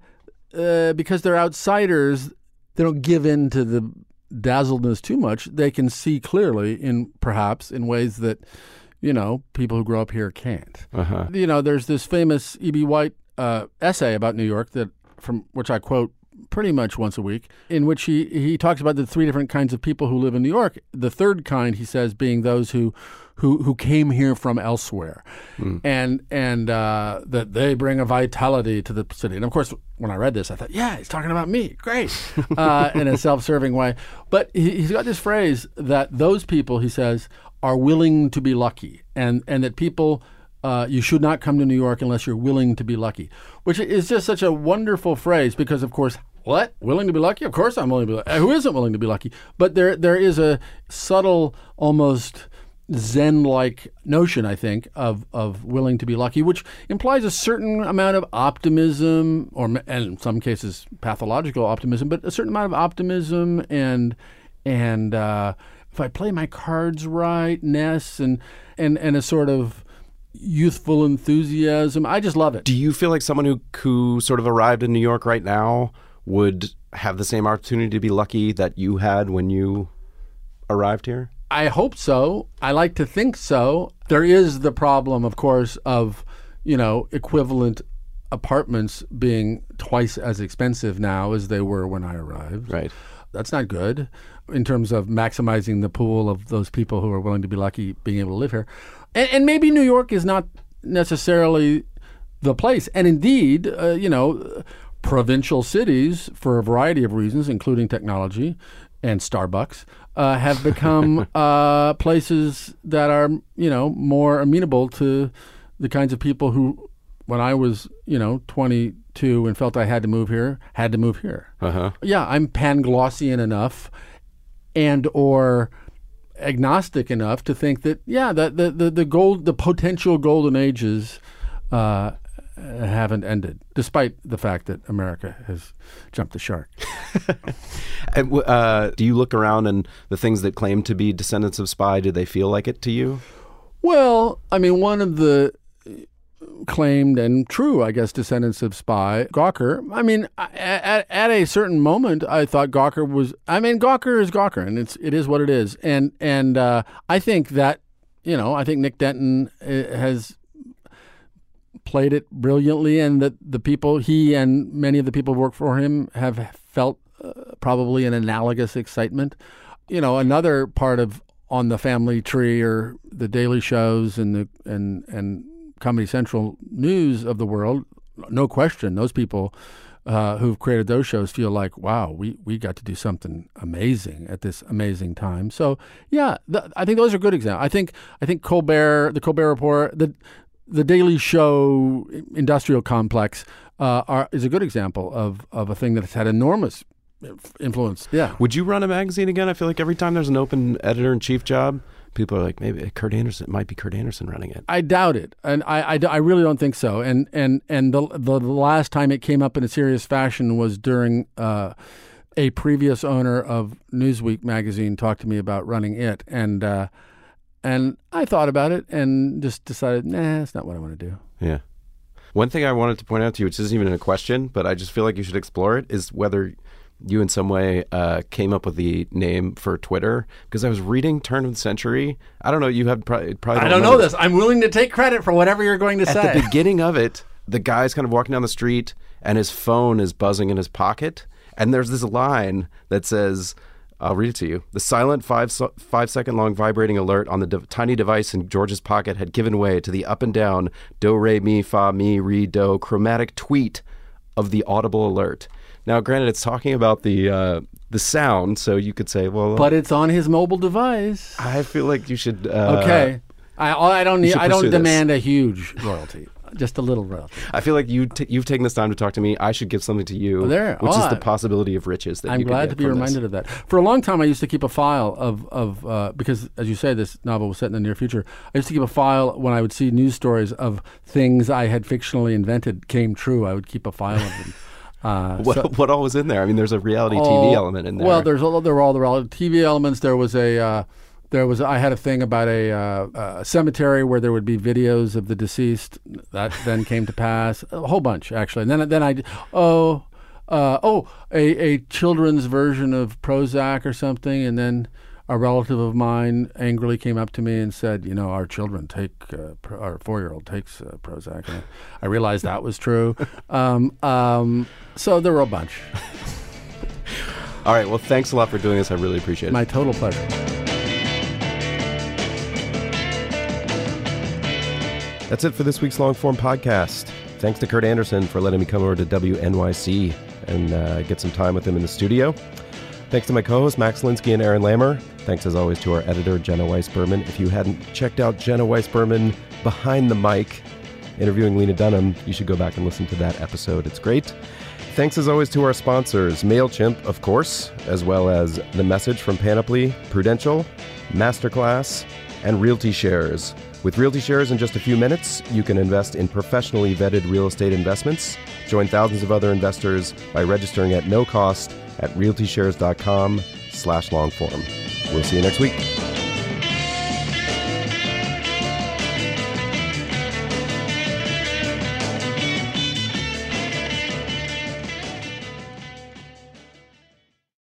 uh, because they're outsiders, they don't give in to the dazzledness too much. They can see clearly in perhaps in ways that you know people who grow up here can't. Uh-huh. You know, there's this famous E.B. White uh, essay about New York that from which I quote pretty much once a week, in which he, he talks about the three different kinds of people who live in New York. The third kind, he says, being those who who, who came here from elsewhere, and and uh, that they bring a vitality to the city. And of course, when I read this, I thought, yeah, he's talking about me, great, [laughs] uh, in a self-serving way. But he, he's got this phrase that those people, he says, are willing to be lucky, and and that people uh, you should not come to New York unless you're willing to be lucky, which is just such a wonderful phrase because, of course, what willing to be lucky? Of course, I'm willing to be. lucky. Who isn't willing to be lucky? But there, there is a subtle, almost Zen-like notion, I think, of of willing to be lucky, which implies a certain amount of optimism, or and in some cases pathological optimism, but a certain amount of optimism and and uh, if I play my cards right, ness and and and a sort of youthful enthusiasm. I just love it. Do you feel like someone who who sort of arrived in New York right now would have the same opportunity to be lucky that you had when you arrived here? I hope so. I like to think so. There is the problem, of course, of you know equivalent apartments being twice as expensive now as they were when I arrived. Right. That's not good in terms of maximizing the pool of those people who are willing to be lucky being able to live here. And, and maybe New York is not necessarily the place. And indeed, uh, you know, provincial cities, for a variety of reasons, including technology and Starbucks, uh, have become [laughs] uh, places that are, you know, more amenable to the kinds of people who, when I was, you know, 22 and felt I had to move here, had to move here. Uh huh. Yeah, I'm Panglossian enough and or agnostic enough to think that yeah, that the, the, the gold the potential golden ages uh, haven't ended, despite the fact that America has jumped the shark. [laughs] And, uh, do you look around and the things that claim to be descendants of Spy, do they feel like it to you? Well, I mean, one of the claimed and true, I guess, descendants of Spy, Gawker. I mean, at, at a certain moment, I thought Gawker was. I mean, Gawker is Gawker, and it's it is what it is. And and uh, I think that you know, I think Nick Denton uh, has played it brilliantly, and that the people he and many of the people who work for him have felt uh, probably an analogous excitement. You know, another part of on the family tree or the daily shows and the and and Comedy Central news of the world, no question, those people uh, who've created those shows feel like, wow, we, we got to do something amazing at this amazing time. So yeah, th- I think those are good examples. I think I think Colbert, the Colbert Report, the the Daily Show industrial complex uh, are, is a good example of, of a thing that has had enormous influence. Yeah. Would you run a magazine again? I feel like every time there's an open editor in chief job, people are like, maybe Kurt Andersen it might be Kurt Andersen running it. I doubt it, and I, I, I really don't think so. And and and the the last time it came up in a serious fashion was during uh, a previous owner of Newsweek magazine talked to me about running it, and uh, and I thought about it and just decided, nah, that's not what I want to do. Yeah. One thing I wanted to point out to you, which isn't even a question, but I just feel like you should explore it, is whether you in some way uh, came up with the name for Twitter. Because I was reading Turn of the Century. I don't know. You have probably. probably I don't know this. I'm willing to take credit for whatever you're going to At say. At the beginning of it, the guy's kind of walking down the street and his phone is buzzing in his pocket. And there's this line that says, I'll read it to you. The silent five, five second long vibrating alert on the de- tiny device in George's pocket had given way to the up and down do, re, mi, fa, mi, re, do chromatic tweet of the audible alert. Now, granted, it's talking about the uh, the sound, so you could say, well, but it's on his mobile device. I feel like you should. Uh, Okay. I, I don't need. I don't this. demand a huge royalty. [laughs] Just a little royalty. I feel like you t- you've taken this time to talk to me. I should give something to you, Oh, there. which Oh, is the possibility of riches that I'm you glad get to be from this. reminded of that. For a long time, I used to keep a file of of uh, because, as you say, this novel was set in the near future. I used to keep a file when I would see news stories of things I had fictionally invented came true. I would keep a file of them. [laughs] Uh, What, so- [laughs] what all was in there? I mean, there's a reality Oh, TV element in there. Well, there's all, there were all the reality TV elements. There was a uh, there was I had a thing about a, uh, a cemetery where there would be videos of the deceased. That then came to pass. A whole bunch actually. And then then I oh uh, oh a a children's version of Prozac or something, and then. A relative of mine angrily came up to me and said, "You know, our children take uh, pro- our four-year-old takes uh, Prozac." And I realized that was true. [laughs] Um, um, so there were a bunch. all right. Well, thanks a lot for doing this. I really appreciate it. My total pleasure. That's it for this week's long form podcast. Thanks to Kurt Andersen for letting me come over to WNYC and uh, get some time with him in the studio. Thanks to my co hosts, Max Linsky and Aaron Lammer. Thanks, as always, to our editor, Jenna Weiss Berman. If you hadn't checked out Jenna Weiss Berman behind the mic interviewing Lena Dunham, you should go back and listen to that episode. It's great. Thanks, as always, to our sponsors, MailChimp, of course, as well as The Message from Panoply, Prudential, Masterclass, and Realty Shares. With Realty Shares in just a few minutes, you can invest in professionally vetted real estate investments. Join thousands of other investors by registering at no cost at realtyshares.com slash longform. We'll see you next week.